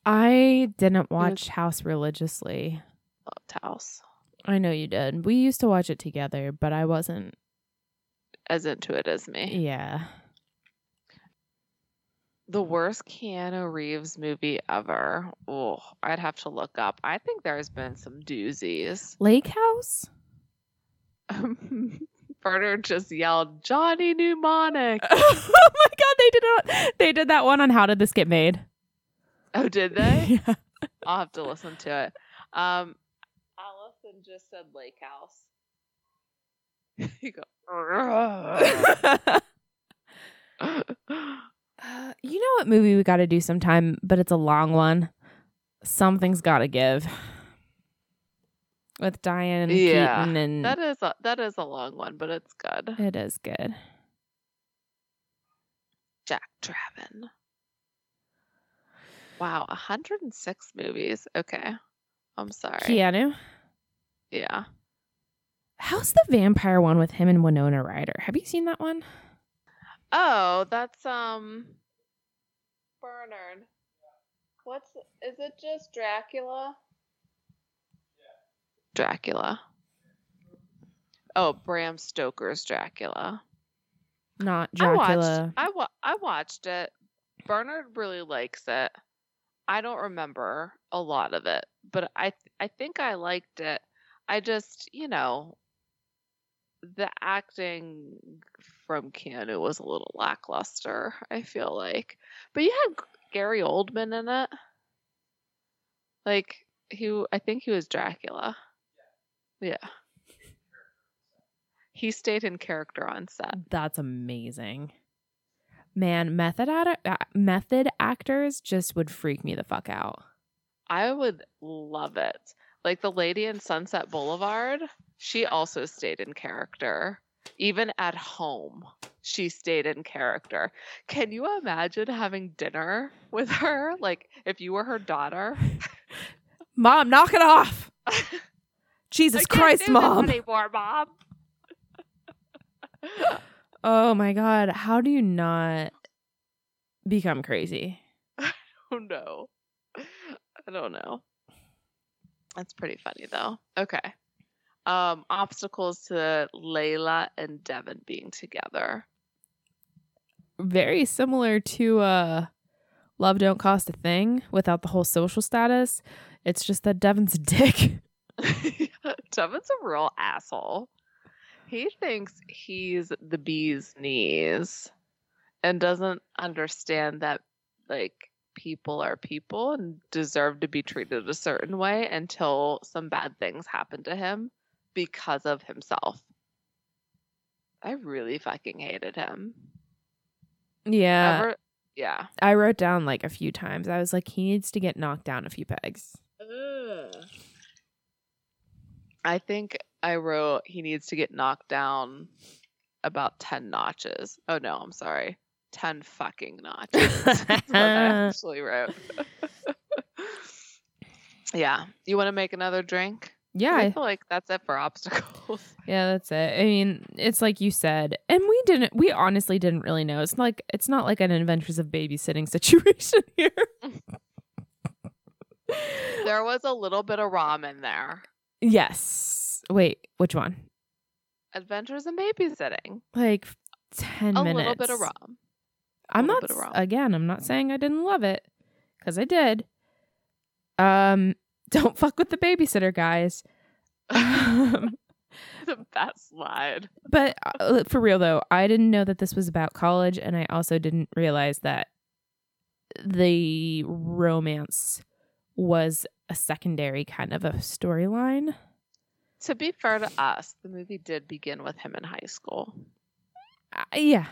I didn't watch House religiously. Loved House. I know you did. We used to watch it together, but I wasn't. As into it as me. Yeah. The worst Keanu Reeves movie ever. Oh, I'd have to look up. I think there's been some doozies. Lake House? *laughs* Bernard just yelled, Johnny Mnemonic. *laughs* oh my god, they did it. They did that one on How Did This Get Made? Oh, did they? *laughs* yeah. I'll have to listen to it. Um, Allison just said Lake House. *laughs* you go. *laughs* Uh, you know what movie we got to do sometime, but it's a long one. Something's got to give. With Diane Yeah, Keaton and that is a that is a long one, but it's good. it is good. Jack Draven. Wow, 106 movies. Okay. I'm sorry. Keanu. Yeah. How's the vampire one with him and Winona Ryder? Have you seen that one? Oh, that's um Bernard. What's is it just Dracula? Dracula. Oh, Bram Stoker's Dracula. Not I watched. Dracula. I wa- I watched it. Bernard really likes it. I don't remember a lot of it, but I th- I think I liked it. I just, you know, the acting from Keanu was a little lackluster. I feel like, but you had Gary Oldman in it. Like he, I think he was Dracula. Yeah. *laughs* He stayed in character on set. That's amazing. Man, method ad- uh, method actors just would freak me the fuck out. I would love it. Like the lady in Sunset Boulevard, she also stayed in character. Even at home, she stayed in character. Can you imagine having dinner with her? Like if you were her daughter? Mom, knock it off. *laughs* Jesus Christ, mom. anymore, mom. Oh my god, how do you not become crazy? *laughs* I don't know. I don't know. That's pretty funny though. Okay. Um, obstacles to Layla and Devin being together. Very similar to uh Love Don't Cost a Thing without the whole social status. It's just that Devin's a dick. *laughs* *laughs* Devin's a real asshole. He thinks he's the bee's knees and doesn't understand that like people are people and deserve to be treated a certain way until some bad things happen to him because of himself. I really fucking hated him. Yeah. Ever- yeah. I wrote down like a few times. I was like, he needs to get knocked down a few pegs. I think I wrote he needs to get knocked down about 10 notches. Oh no, I'm sorry. 10 fucking notches. *laughs* *laughs* That's what I actually wrote. *laughs* yeah. You want to make another drink? Yeah, I feel like that's it for obstacles. yeah, that's it. I mean, it's like you said, and we didn't. We honestly didn't really know. It's like it's not like an Adventures of Babysitting situation here. there was a little bit of rom in there. yes. Wait, which one? Adventures in babysitting. Like ten A minutes. A little bit of rom. I'm not bit of rom. again. I'm not saying I didn't love it because I did. Um, *laughs* don't fuck with the babysitter, guys. Um, the best line. but uh, for real though, I didn't know that this was about college, and I also didn't realize that the romance was a secondary kind of a storyline. To be fair to us, the movie did begin with him in high school. Uh, yeah,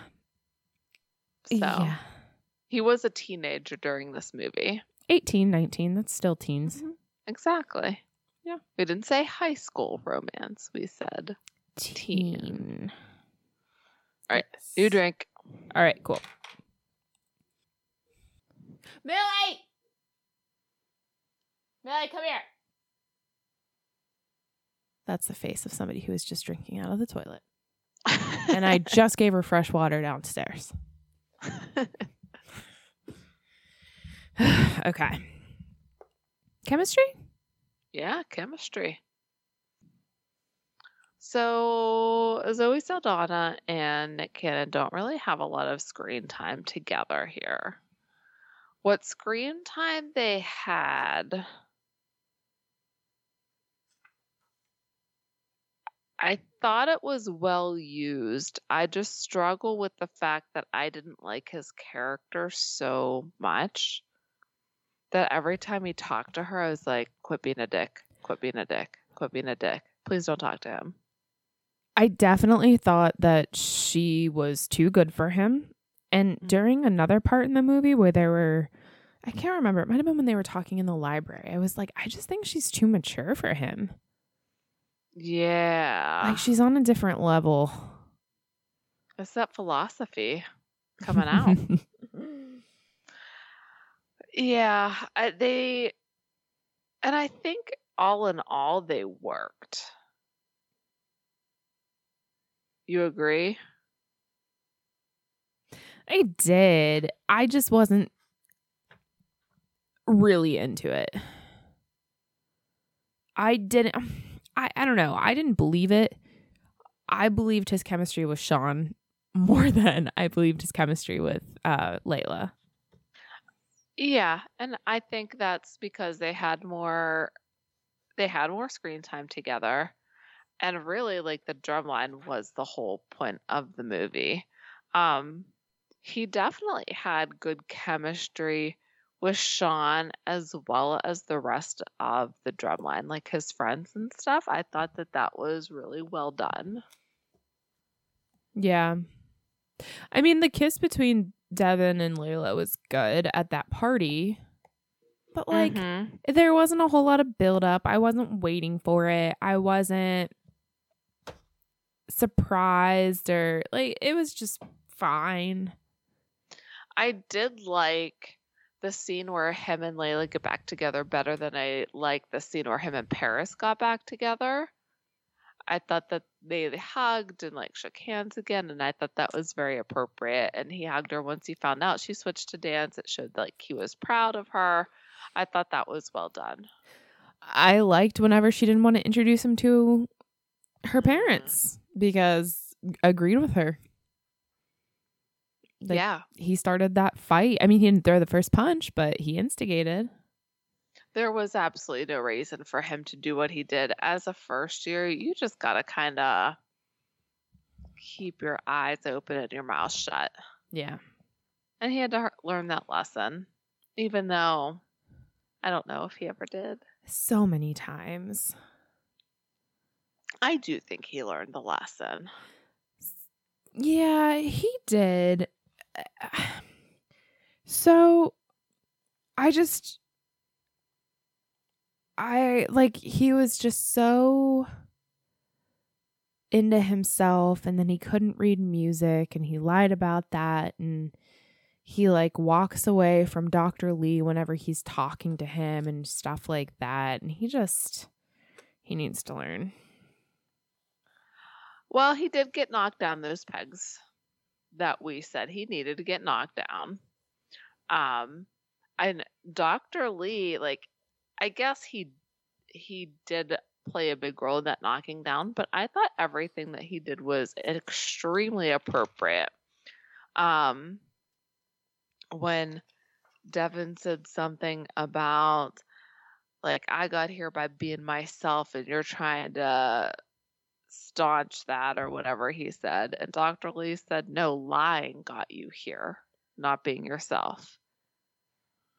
So yeah. he was a teenager during this movie. 18, 19, that's still teens. Mm-hmm. Exactly. Yeah. We didn't say high school romance. We said Teen. Teen. All right, Yes. new drink. All right, cool. Millie! Millie, come here. That's the face of somebody who was just drinking out of the toilet. And I *laughs* just gave her fresh water downstairs. *sighs* okay. Chemistry? yeah, chemistry. So Zoe Saldana and Nick Cannon don't really have a lot of screen time together here. What screen time they had I thought it was well used. I just struggle with the fact that I didn't like his character so much that every time he talked to her, I was like, quit being a dick, quit being a dick, quit being a dick. Please don't talk to him. I definitely thought that she was too good for him. And Mhm. during another part in the movie where there were, I can't remember, it might have been when they were talking in the library. I was like, I just think she's too mature for him. Yeah. Like, she's on a different level. It's that philosophy coming out. *laughs* yeah. I, they, and I think all in all, they worked. You agree? I did. I just wasn't really into it. I didn't um, I I don't know. I didn't believe it. I believed his chemistry with Sean *laughs* more than I believed his chemistry with uh Layla. Yeah, and I think that's because they had more they had more screen time together. And really like the drumline was the whole point of the movie. Um he definitely had good chemistry with Sean as well as the rest of the drumline, like his friends and stuff. I thought that that was really well done. Yeah. I mean, the kiss between Devin and Layla was good at that party. But like Mhm. there wasn't a whole lot of build up. I wasn't waiting for it. I wasn't surprised or like it was just fine. I did like the scene where him and Layla get back together better than I like the scene where him and Paris got back together. I thought that they, hugged and like shook hands again, and I thought that was very appropriate. And he hugged her once he found out she switched to dance. It showed like he was proud of her. I thought that was well done. I liked whenever she didn't want to introduce him to her mm-hmm. parents because agreed with her. Like, yeah, He started that fight. I mean, he didn't throw the first punch, but he instigated. there was absolutely no reason for him to do what he did as a first year. You just gotta kind of keep your eyes open and your mouth shut. Yeah. And he had to learn that lesson, even though I don't know if he ever did. So many times. I do think he learned the lesson. Yeah, he did. *sighs* So I just I like he was just so into himself and then he couldn't read music and he lied about that and he like walks away from Dr. Lee whenever he's talking to him and stuff like that and he just he needs to learn. Well, he did get knocked down those pegs that we said he needed to get knocked down. Um, and Dr. Lee, like, I guess he he did play a big role in that knocking down, but I thought everything that he did was extremely appropriate. Um, when Devin said something about like I got here by being myself and you're trying to staunch that or whatever he said. And Dr. Lee said, No, lying got you here, not being yourself.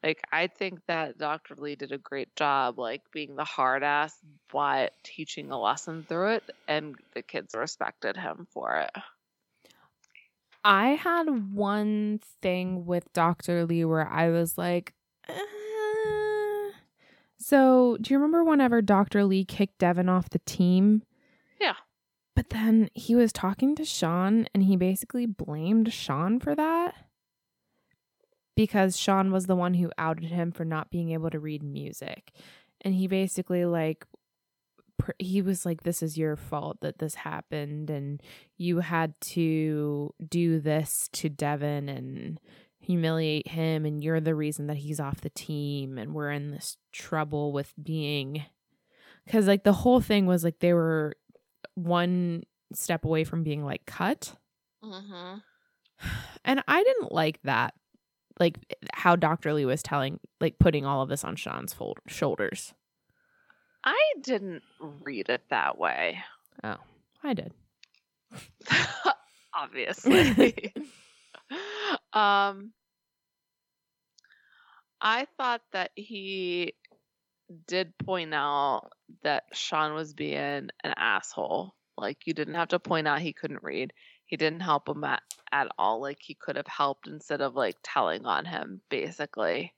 Like, I think that Dr. Lee did a great job, like being the hard ass, but teaching a lesson through it. And the kids respected him for it. I had one thing with Dr. Lee where I was like, uh... so do you remember whenever Dr. Lee kicked Devin off the team? Yeah. But then he was talking to Sean and he basically blamed Sean for that because Sean was the one who outed him for not being able to read music. And he basically like he was like this is your fault that this happened and you had to do this to Devin and humiliate him and you're the reason that he's off the team and we're in this trouble with being cuz like the whole thing was like they were one step away from being like cut Mm-hmm. and I didn't like that like how Dr. Lee was telling like putting all of this on Sean's fold- shoulders. I didn't read it that way. Oh, I did. *laughs* Obviously. *laughs* *laughs* um I thought that he did point out that Sean was being an asshole. Like you didn't have to point out he couldn't read. He didn't help him at, at all. Like he could have helped instead of like telling on him, basically.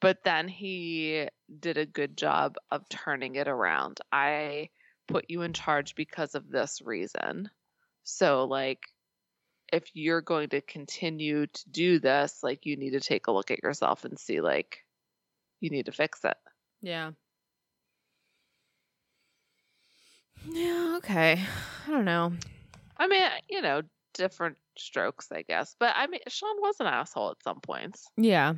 But then he did a good job of turning it around. I put you in charge because of this reason. So like if you're going to continue to do this, like you need to take a look at yourself and see like you need to fix it. Yeah. Yeah, okay. I don't know. I mean, you know, different strokes, I guess. But I mean, Sean was an asshole at some points. Yeah.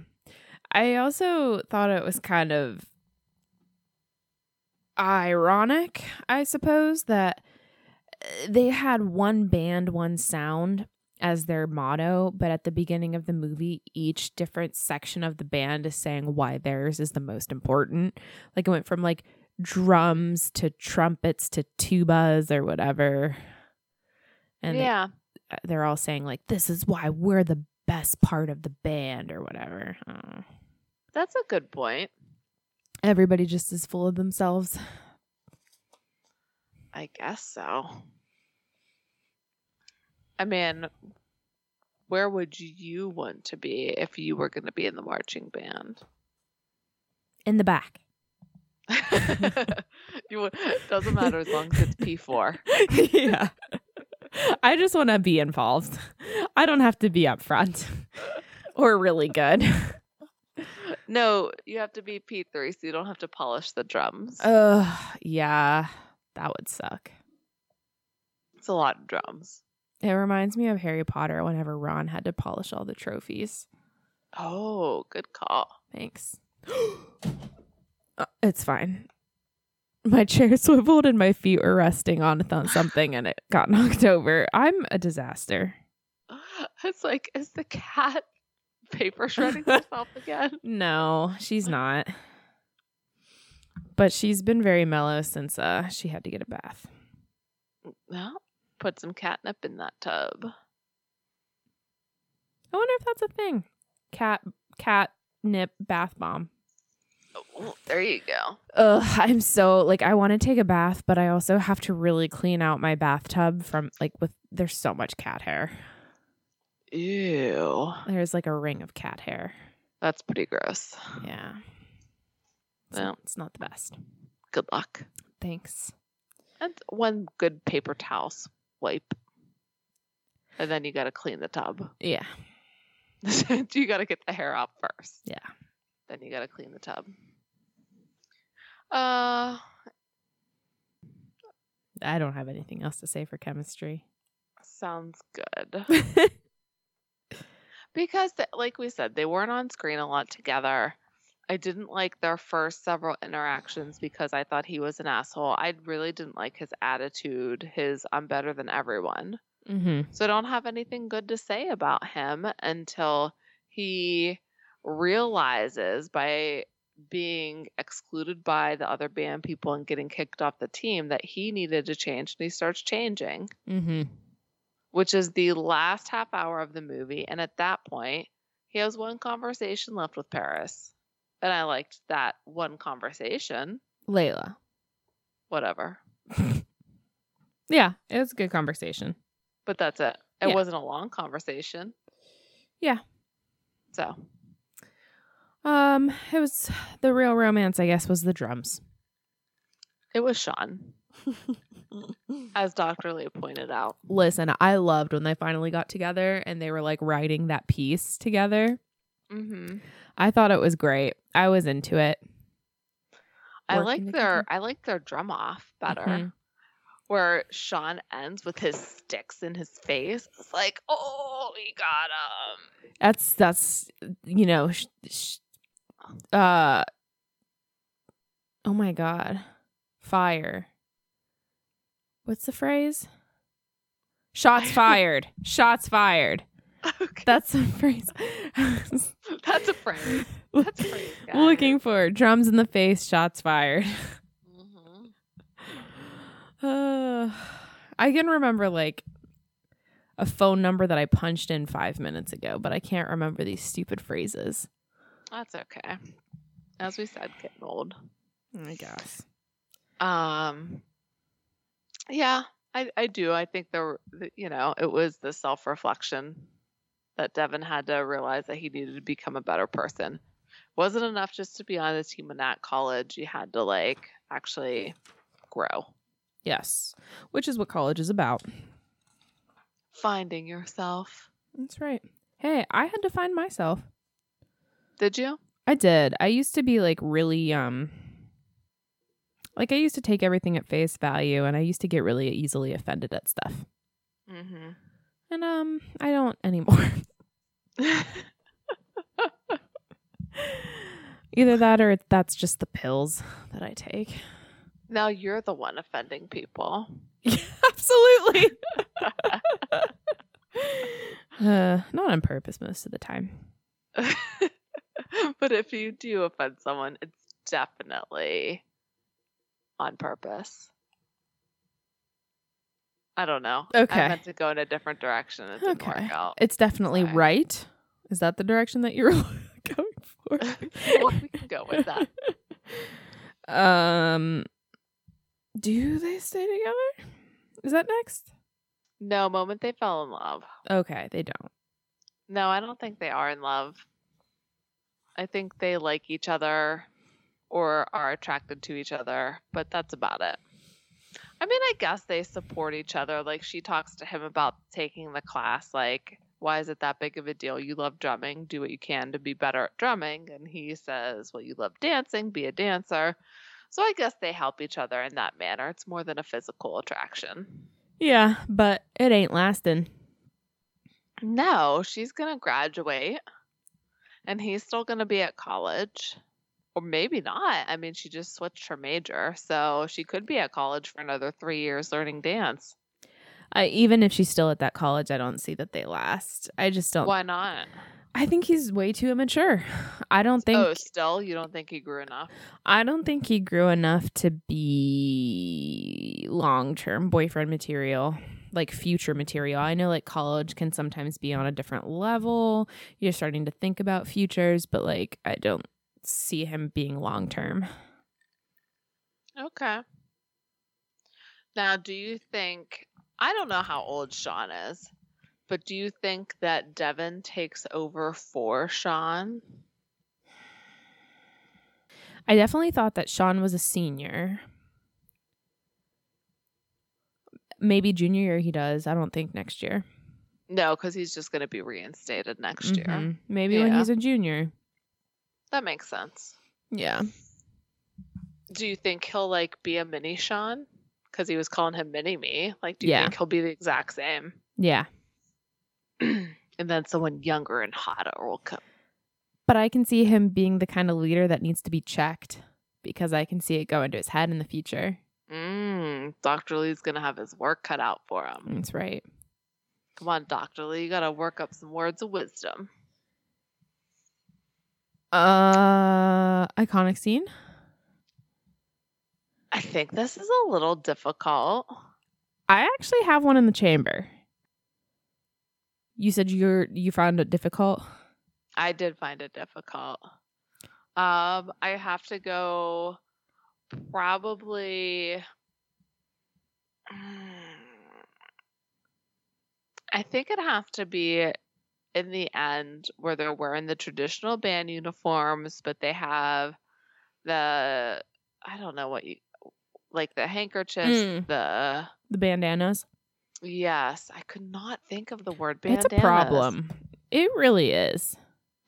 I also thought it was kind of ironic, I suppose, that uh, they had one band, one sound as their motto, but at the beginning of the movie, each different section of the band is saying why theirs is the most important. Like it went from like drums to trumpets to tubas or whatever. And they- yeah. they're all saying like this is why we're the best part of the band or whatever. Uh, That's a good point. everybody just is full of themselves. I guess so. I mean, where would you want to be if you were going to be in the marching band? In the back. *laughs* you doesn't matter as long as it's P4. *laughs* yeah. I just want to be involved. I don't have to be up front *laughs* or really good. No, you have to be P3 so you don't have to polish the drums. Ugh, yeah, that would suck. It's a lot of drums. It reminds me of Harry Potter whenever Ron had to polish all the trophies. Oh, good call. Thanks. *gasps* Uh, it's fine. My chair *laughs* swiveled and my feet were resting on th- something and it got *laughs* knocked over. I'm a disaster. *gasps* It's like, is the cat paper shredding *laughs* herself again? No, she's not. But she's been very mellow since uh she had to get a bath. No. Put some catnip in that tub. I wonder if that's a thing. Cat cat nip bath bomb. Oh, there you go. Ugh, I'm so like I want to take a bath, but I also have to really clean out my bathtub from like with there's so much cat hair. Ew. There's like a ring of cat hair. That's pretty gross. Yeah. Well. not, it's not the best. Good luck. Thanks. And one good paper towel wipe. And then you got to clean the tub. Yeah. *laughs* you got to get the hair out first. Yeah. Then you got to clean the tub. Uh, I don't have anything else to say for chemistry. sounds good. *laughs* because, th- like we said, they weren't on screen a lot together. I didn't like their first several interactions because I thought he was an asshole. I really didn't like his attitude, his I'm better than everyone. mm-hmm. So I don't have anything good to say about him until he realizes by being excluded by the other band people and getting kicked off the team that he needed to change and he starts changing, Mm-hmm. which is the last half hour of the movie. And at that point, he has one conversation left with Paris. And I liked that one conversation. Layla. Whatever. *laughs* Yeah, it was a good conversation. But that's it. It Yeah. wasn't a long conversation. Yeah. So Um, it was the real romance, I guess, was the drums. it was Sean. *laughs* as Dr. Lee pointed out. Listen, I loved when they finally got together and they were like writing that piece together. Mm-hmm. I thought it was great. I was into it. I Working like their I like their drum off better, Mhm. where Sean ends with his sticks in his face. It's like, oh, he got him. That's that's you know, sh- sh- uh, oh my god, fire. What's the phrase? Shots *laughs* fired. Shots fired. *laughs* Okay, That's the phrase. *laughs* that's a phrase. That's a phrase. *laughs* guys. Looking for drums in the face, shots fired. Mhm. Uh, *sighs* I can remember like a phone number that I punched in five minutes ago, but I can't remember these stupid phrases. That's okay. As we said, getting old. I guess. Um, yeah, I I do. I think there, were- you know, it was the self reflection that Devin had to realize that he needed to become a better person. Wasn't enough just to be on the team in that college. You had to like actually grow, Yes. Which is what college is about. finding yourself. That's right. Hey, I had to find myself. Did you? I did. I used to be like really um like I used to take everything at face value and I used to get really easily offended at stuff. Mm-hmm. And um I don't anymore. *laughs* Either that or that's just the pills that I take. now you're the one offending people. *laughs* Absolutely. *laughs* uh, not on purpose most of the time. but if you do offend someone, it's definitely on purpose. I don't know. Okay. I meant to go in a different direction. It didn't Okay. work out. It's definitely Sorry. right. Is that the direction that you're *laughs* going for? *laughs* well, we can go with that. *laughs* Um, do they stay together? Is that next? No, moment they fell in love. Okay, they don't. No, I don't think they are in love. I think they like each other or are attracted to each other, but that's about it. I mean, I guess they support each other. Like, she talks to him about taking the class. Like, why is it that big of a deal? You love drumming. Do what you can to be better at drumming. And he says, well, you love dancing. Be a dancer. So I guess they help each other in that manner. It's more than a physical attraction. Yeah, but it ain't lasting. No, she's going to graduate and he's still going to be at college. Or maybe not. I mean, she just switched her major. So she could be at college for another three years learning dance. I, even if she's still at that college, I don't see that they last. I just don't. Why not? I think he's way too immature. *sighs* I don't oh, think. oh, still? You don't think he grew enough? I don't think he grew enough to be long term boyfriend material, like future material. I know like college can sometimes be on a different level. You're starting to think about futures, but like I don't see him being long term. Okay. Now, do you think, I don't know how old Sean is, but do you think that Devon takes over for Sean? I definitely thought that Sean was a senior. Maybe junior year he does. I don't think next year. No, because he's just going to be reinstated next year. Mhm. Maybe when he's a junior. That makes sense. Yeah. Do you think he'll like be a mini Sean? Because he was calling him mini me. Like, do you Yeah. think he'll be the exact same? Yeah. *clears throat* and then someone younger and hotter will come. But I can see him being the kind of leader that needs to be checked because I can see it go into his head in the future. Mm, Dr. Lee's gonna have his work cut out for him. That's right. Come on, Dr. Lee, you gotta work up some words of wisdom. Uh iconic scene. I think this is a little difficult. I actually have one in the chamber. You said you're you found it difficult. I did find it difficult. Um, I have to go probably. I think it'd have to be in the end where they're wearing the traditional band uniforms, but they have the I don't know what you like the handkerchiefs, Mm. the The bandanas. yes. I could not think of the word bandanas. It's a problem. It really is.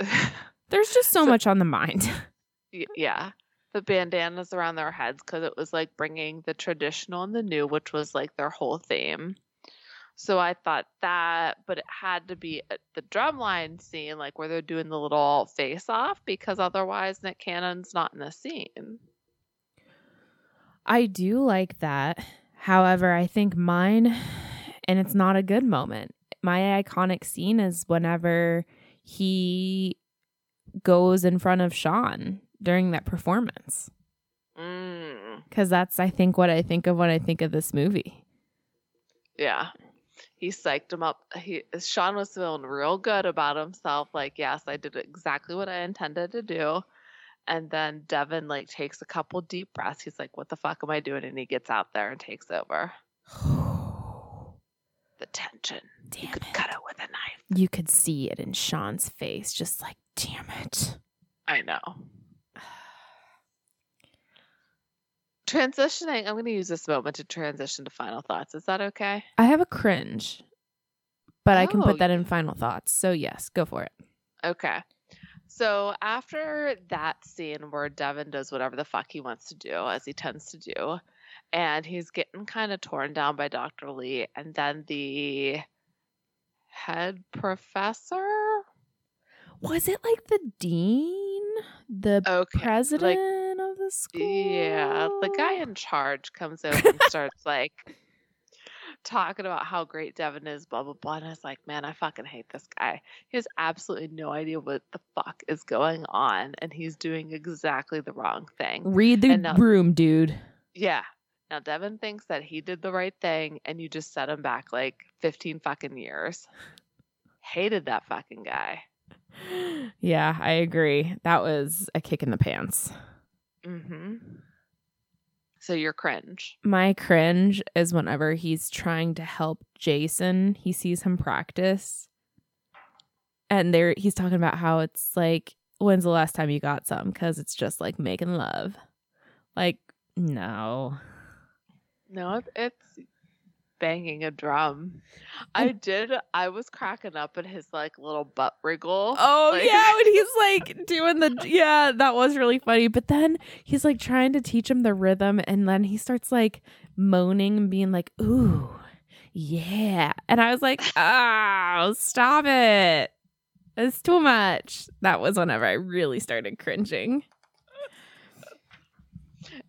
*laughs* There's just so, So- much on the mind. *laughs* Y- yeah the bandanas around their heads because it was like bringing the traditional and the new which was like their whole theme so i thought that but it had to be at the drumline scene like where they're doing the little face off because otherwise nick cannon's not in the scene I do like that. However, I think mine, and it's not a good moment. My iconic scene is whenever he goes in front of Sean during that performance. mm, Because that's, I think, what I think of when I think of this movie. yeah he psyched him up he sean was feeling real good about himself like yes i did exactly what i intended to do and then devon like takes a couple deep breaths he's like what the fuck am i doing and he gets out there and takes over *sighs* the tension. you Damn could it. cut it with a knife. You could see it in Sean's face, just like, damn it. I know. Transitioning, I'm going to use this moment to transition to final thoughts. Is that okay? I have a cringe, but I can Oh. put that in final thoughts. So, yes, go for it. Okay. So after that scene where Devon does whatever the fuck he wants to do, as he tends to do, and he's getting kind of torn down by Dr. Lee, and then the head professor, Was it like the dean? The okay, president of the school? Yeah, the guy in charge comes over and *laughs* starts like talking about how great Devon is, blah blah blah. And I was like, man, I fucking hate this guy. He has absolutely no idea what the fuck is going on, and he's doing exactly the wrong thing. Read the now- room, dude. Yeah. Now Devon thinks that he did the right thing, and you just set him back like fifteen fucking years. Hated that fucking guy. *sighs* Yeah, I agree. That was a kick in the pants. Mm-hmm. So you're cringe. My cringe is whenever he's trying to help Jason, he sees him practice. And there he's talking about how it's like, when's the last time you got some? Because it's just like making love. Like, no. No, it's banging a drum. I oh. did. I was cracking up at his like little butt wriggle. Oh Like- yeah, when he's like doing the yeah, that was really funny. But then he's like trying to teach him the rhythm, and then he starts like moaning and being like, "Ooh, yeah," and I was like, *laughs* "Oh, stop it! It's too much." That was whenever I really started cringing.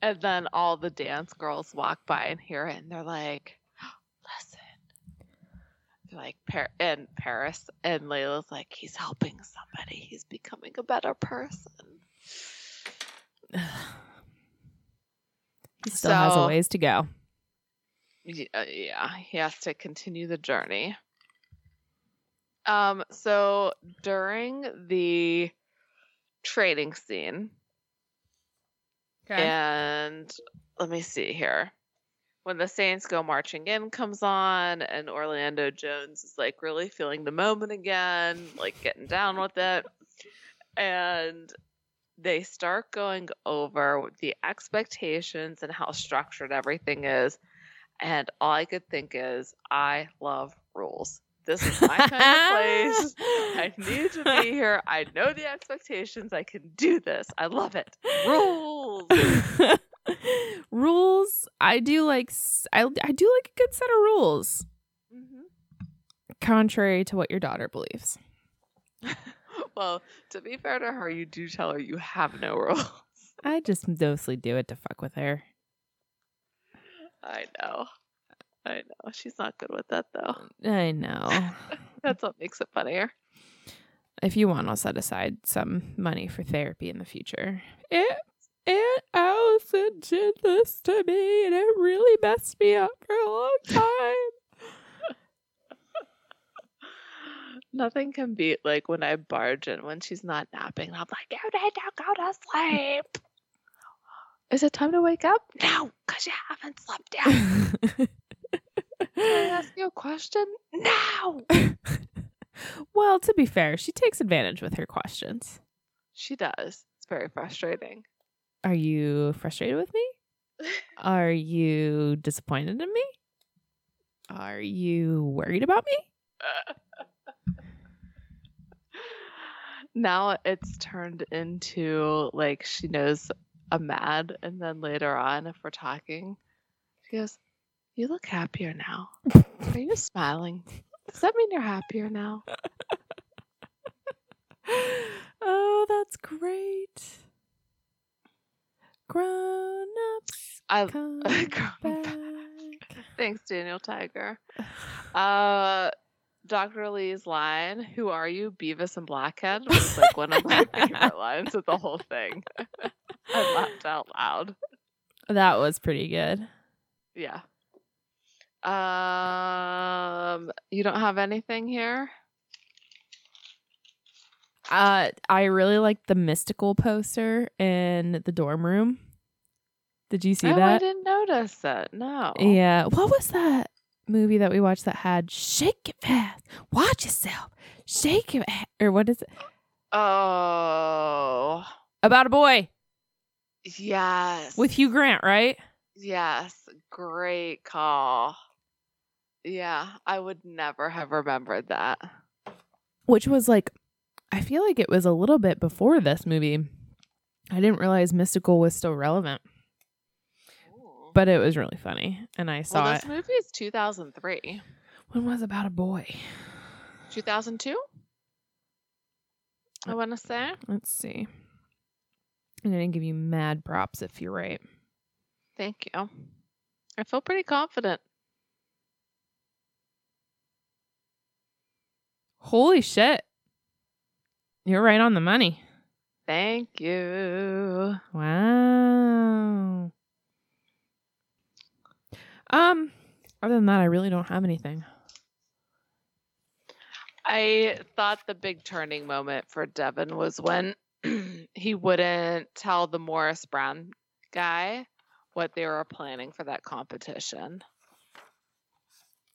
And then all the dance girls walk by and hear it, and they're like, like, Par- and Paris and Laila's like, "He's helping somebody. He's becoming a better person." He still has a ways to go. Y- uh, yeah, he has to continue the journey. Um, so during the trading scene, and let me see here. When the Saints go marching in comes on, and Orlando Jones is like really feeling the moment again, like getting down with it. And they start going over the expectations and how structured everything is. And all I could think is, I love rules. This is my kind of place. I *laughs* need to be here. I know the expectations. I can do this. I love it. Rules. *laughs* *laughs* rules. I do like I, I do like a good set of rules, Mm-hmm. contrary to what your daughter believes. *laughs* Well, to be fair to her, you do tell her you have no rules. I just mostly do it to fuck with her. I know. I know. She's not good with that, though. I know. *laughs* That's what makes it funnier. if you want, I'll set aside some money for therapy in the future. It Aunt Allison did this to me, and it really messed me up for a long time. Nothing can beat like when I barge in when she's not napping. I'm like, you need to go to sleep. Is it time to wake up? No, because you haven't slept yet. *laughs* Can I ask you a question? No. *laughs* well, to be fair, she takes advantage with her questions. She does. It's very frustrating. Are you frustrated with me? *laughs* Are you disappointed in me? Are you worried about me? *laughs* now it's turned into like she knows I'm mad, and then later on, if we're talking, she goes, "You look happier now. Are you smiling? Does that mean you're happier now?" *laughs* oh, that's great. Grown ups I come *laughs* Grown back. thanks, Daniel Tiger. Uh, Dr. Lee's line, "Who are you, Beavis and Blackhead?" was like one of my favorite *laughs* lines of the whole thing. *laughs* I laughed out loud. That was pretty good. Yeah. Um, you don't have anything here? Uh, I really like the Mystikal poster in the dorm room. Did you see oh, I didn't notice that. No. Yeah. What was that movie that we watched that had shake it fast, watch yourself, shake it, or what is it Oh, about a boy yes. with Hugh Grant, right? yes, great call. Yeah, I would never have remembered that. Which was like, I feel like it was a little bit before this movie. I didn't realize Mystikal was still relevant. But it was really funny, and I saw well, this it. movie is 2003. When was About a Boy? 2002. I want to say. Let's see. I'm gonna give you mad props if you're right. Thank you. I feel pretty confident. Holy shit. You're right on the money. Thank you. Wow. Um, other than that, I really don't have anything. I thought the big turning moment for Devon was when *clears throat* he wouldn't tell the Morris Brown guy what they were planning for that competition.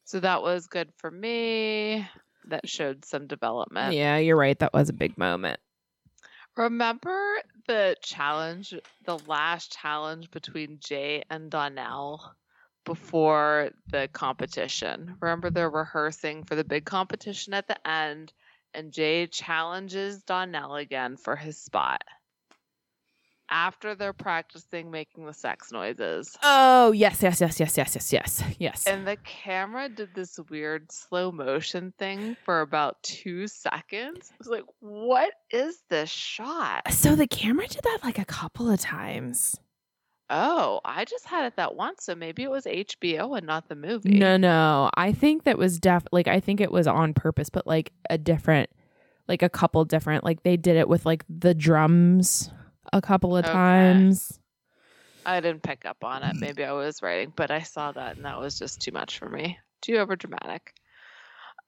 So that was good for me. That showed some development. Yeah, you're right. That was a big moment. Remember the challenge, the last challenge between Jay and Donnell before the competition? Remember they're rehearsing for the big competition at the end, and Jay challenges Donnell again for his spot after they're practicing making the sex noises. Oh, yes, yes, yes, yes, yes, yes, yes, yes. And the camera did this weird slow motion thing for about two seconds. I was like, what is this shot? So the camera did that like a couple of times. Oh, I just had it that once, so maybe it was HBO and not the movie. No, no. I think that was def like I think it was on purpose, but like a different like a couple different like they did it with like the drums a couple of Okay. times. I didn't pick up on it. Maybe I was writing, but I saw that and that was just too much for me. Too over dramatic.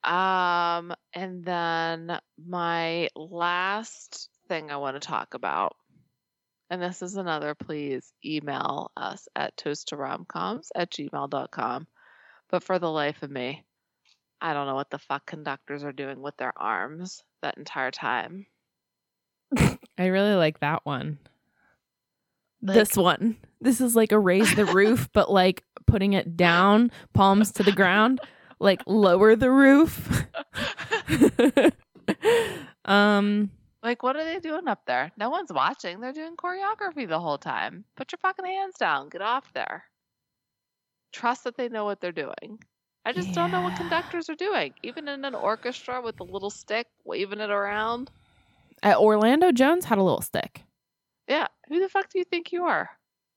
Um, and then my last thing I want to talk about, and this is another, please email us at toasttoromcoms at gmail.com. But for the life of me, I don't know what the fuck conductors are doing with their arms that entire time. *laughs* I really like that one. Like- this one. This is like a raise the roof, *laughs* but like putting it down, palms to the ground, like lower the roof. *laughs* um Like, what are they doing up there? No one's watching. They're doing choreography the whole time. Put your fucking hands down. Get off there. Trust that they know what they're doing. I just don't know what conductors are doing. Even in an orchestra with a little stick, waving it around. Uh, Orlando Jones had a little stick. Yeah, who the fuck do you think you are?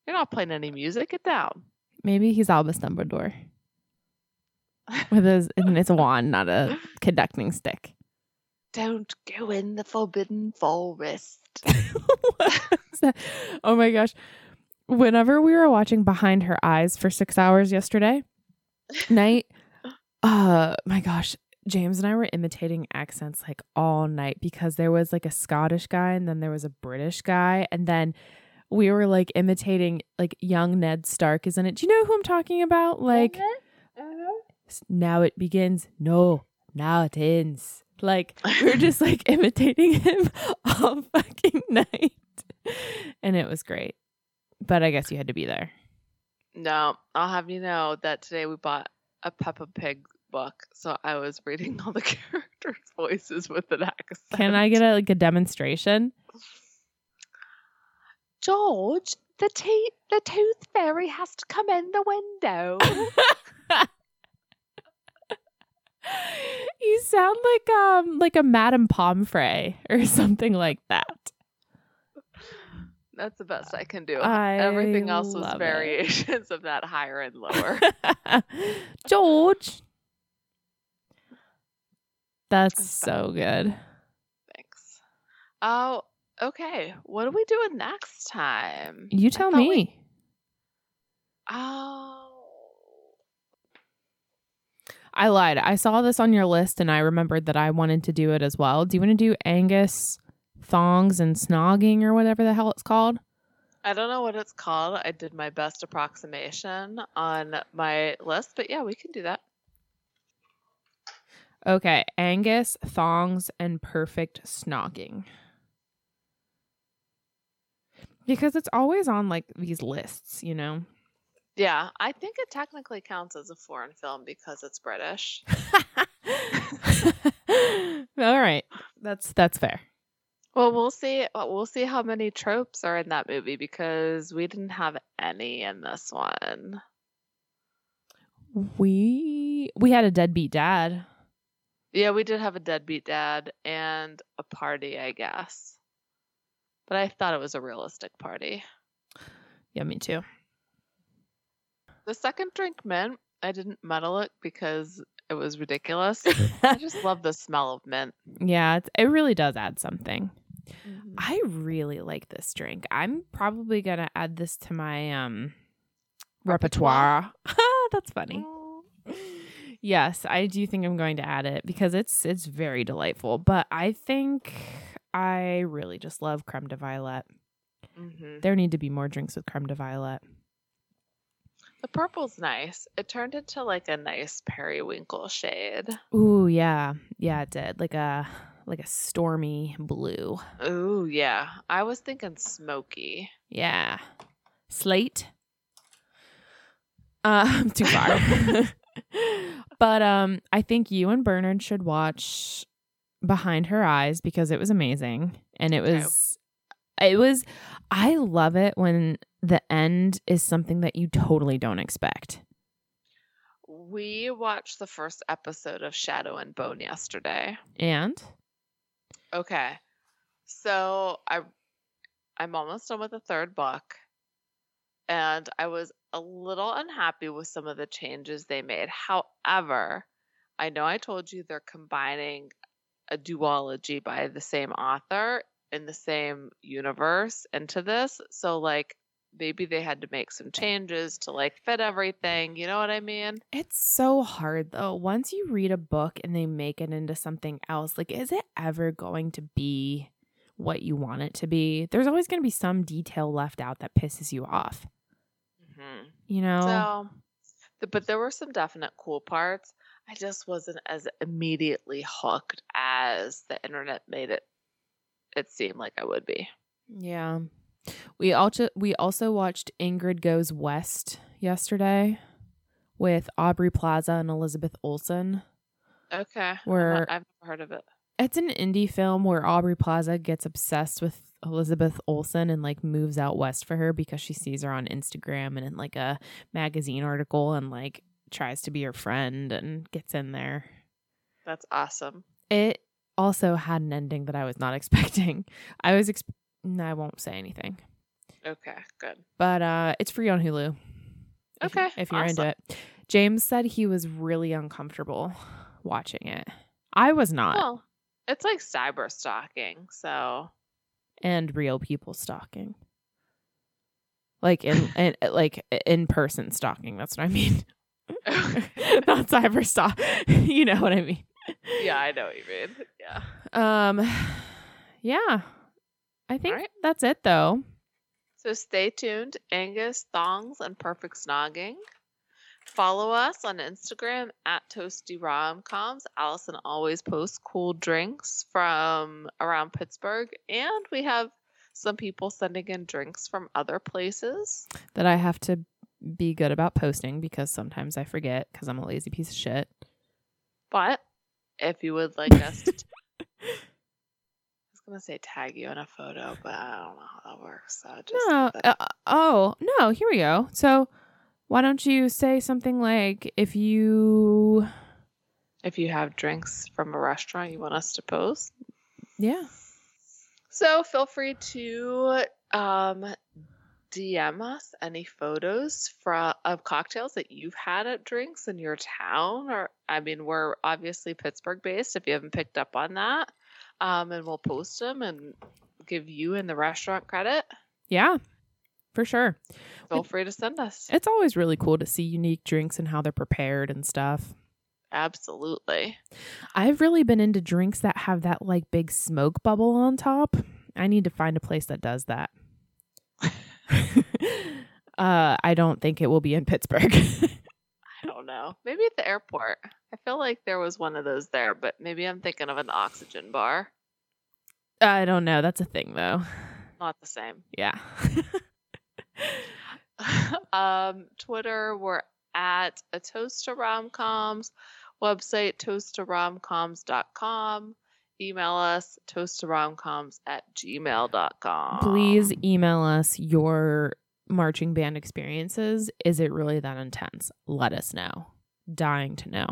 You're not playing any music. Get down. Maybe he's Albus Dumbledore. With his and it's a wand, not a conducting stick. Don't go in the forbidden forest. *laughs* What is that? oh my gosh. Whenever we were watching Behind Her Eyes for six hours yesterday *laughs* night, uh my gosh, James and I were imitating accents like all night because there was like a Scottish guy and then there was a British guy and then we were like imitating like young Ned Stark, isn't it? Do you know who I'm talking about? Like uh-huh. Uh-huh. s- now it begins. No, now it ends. Like we were *laughs* just like imitating him *laughs* all fucking night. And it was great. But I guess you had to be there. No, I'll have you know that today we bought a Peppa Pig book, so I was reading all the *laughs* characters' voices with an accent. Can I get a, like a demonstration? George? The te- the tooth fairy has to come in the window. *laughs* you sound like um like a Madame Pomfrey or *laughs* something like that. That's the best I can do. I Everything else was love it. variations of that higher and lower. George. That's so good. Thanks. Oh, okay. What are we doing next time? You tell me. we- Oh. I lied. I saw this on your list and I remembered that I wanted to do it as well. Do you want to do Angus thongs and snogging or whatever the hell it's called? I don't know what it's called. I did my best approximation on my list, but yeah, we can do that. Okay, Angus thongs and perfect snogging. Because it's always on like these lists, you know. Yeah, I think it technically counts as a foreign film because it's British. *laughs* All right. That's that's fair. Well, we'll see. uh, We'll see how many tropes are in that movie because we didn't have any in this one. We we had a deadbeat dad. Yeah, we did have a deadbeat dad and a party, I guess. But I thought it was a realistic party. Yeah, me too. The second drink mint, I didn't muddle it because it was ridiculous. I *laughs* just love the smell of mint. yeah, it's, it really does add something. Mhm. I really like this drink. I'm probably gonna add this to my um repertoire. *laughs* That's funny. Yes, I do think I'm going to add it because it's it's very delightful. But I think I really just love creme de violette. Mhm. There need to be more drinks with creme de violette. The purple's nice. It turned into like a nice periwinkle shade. Ooh, yeah, yeah, it did like a like a stormy blue. Ooh, yeah. I was thinking smoky. Yeah, slate. Uh, *laughs* too far. *laughs* *laughs* *laughs* but um, I think you and Bernard should watch Behind Her Eyes because it was amazing, and it was, it was. I love it when the end is something that you totally don't expect. We watched the first episode of Shadow and Bone yesterday. And Okay. So I I'm almost done with the third book. And I was a little unhappy with some of the changes they made. However, I know I told you they're combining a duology by the same author in the same universe into this. So like maybe they had to make some changes to like fit everything. You know what I mean? It's so hard though. Once you read a book and they make it into something else, like, is it ever going to be what you want it to be? There's always going to be some detail left out that pisses you off, hmm you know? So, but there were some definite cool parts. I just wasn't as immediately hooked as the internet made it it seem like I would be. yeah. We also we also watched Ingrid Goes West yesterday with Aubrey Plaza and Elizabeth Olsen. Okay. Where- I've never heard of it. It's an indie film where Aubrey Plaza gets obsessed with Elizabeth Olsen and like moves out west for her because she sees her on Instagram and in like a magazine article and like tries to be her friend and gets in there. That's awesome. It also had an ending that I was not *laughs* expecting. I was exp- no, I won't say anything. Okay, good. But uh it's free on Hulu. Okay, If, you're into it. James said he was really uncomfortable watching it. I was not. Well, it's like cyber stalking, so and real people stalking. Like in, *laughs* in like in person stalking. That's what I mean. *laughs* *laughs* Not cyber stalk. you know what I mean. yeah, I know what you mean. Yeah. Um, yeah. I think Alright. that's it though. So stay tuned, Angus Thongs and Perfect Snogging. Follow us on Instagram at Toasty Romcoms. Allison always posts cool drinks from around Pittsburgh, and we have some people sending in drinks from other places. That I have to be good about posting because sometimes I forget because I'm a lazy piece of shit. But if you would like us to, *laughs* I was gonna say tag you in a photo, but I don't know how that works. So just No. Uh, oh no. Here we go. So. Why don't you say something like if you if you have drinks from a restaurant you want us to post, yeah So feel free to um, DM us any photos from of cocktails that you've had at drinks in your town. Or I mean, we're obviously Pittsburgh based. If you haven't picked up on that, um, and we'll post them and give you and the restaurant credit. Yeah, for sure. Feel free to send us. It's always really cool to see unique drinks and how they're prepared and stuff. Absolutely. I've really been into drinks that have that like big smoke bubble on top. I need to find a place that does that. *laughs* uh, I don't think it will be in Pittsburgh. *laughs* I don't know. Maybe at the airport. I feel like there was one of those there, but maybe I'm thinking of an oxygen bar. I don't know. That's a thing though. Not the same. Yeah. *laughs* *laughs* um, Twitter, we're at a toast to romcoms. Website toasttoromcoms.com. Email us toasttoromcoms at gmail.com. Please email us your marching band experiences. Is it really that intense? Let us know. Dying to know.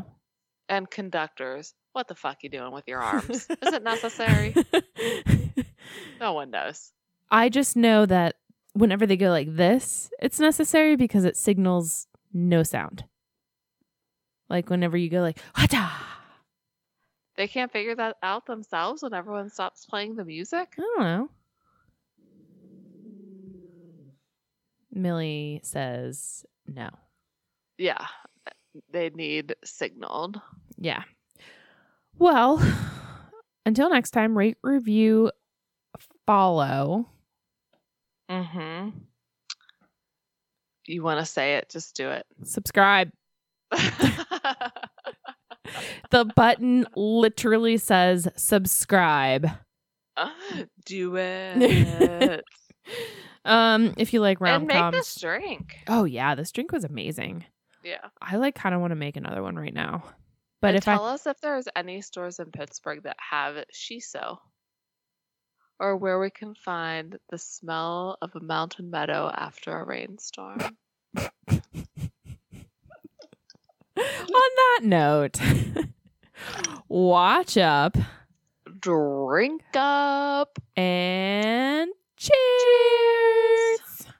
And conductors, what the fuck you doing with your *laughs* arms? Is it necessary? *laughs* No one knows. I just know that whenever they go like this, it's necessary because it signals no sound. Like whenever you go like, Hata! They can't figure that out themselves when everyone stops playing the music. I don't know. Millie says no. Yeah, they need signaled. Yeah. Well, *sighs* until next time, rate, review, follow. Mm-hmm. You want to say it? Just do it. subscribe. *laughs* The button literally says subscribe. do it. *laughs* um, if you like rom and make coms. this drink. Oh yeah, this drink was amazing. Yeah. I like kind of want to make another one right now. But and if tell I us if there's any stores in Pittsburgh that have shiso, or where we can find the smell of a mountain meadow after a rainstorm. *laughs* on that note, watch up Drink up. and cheers.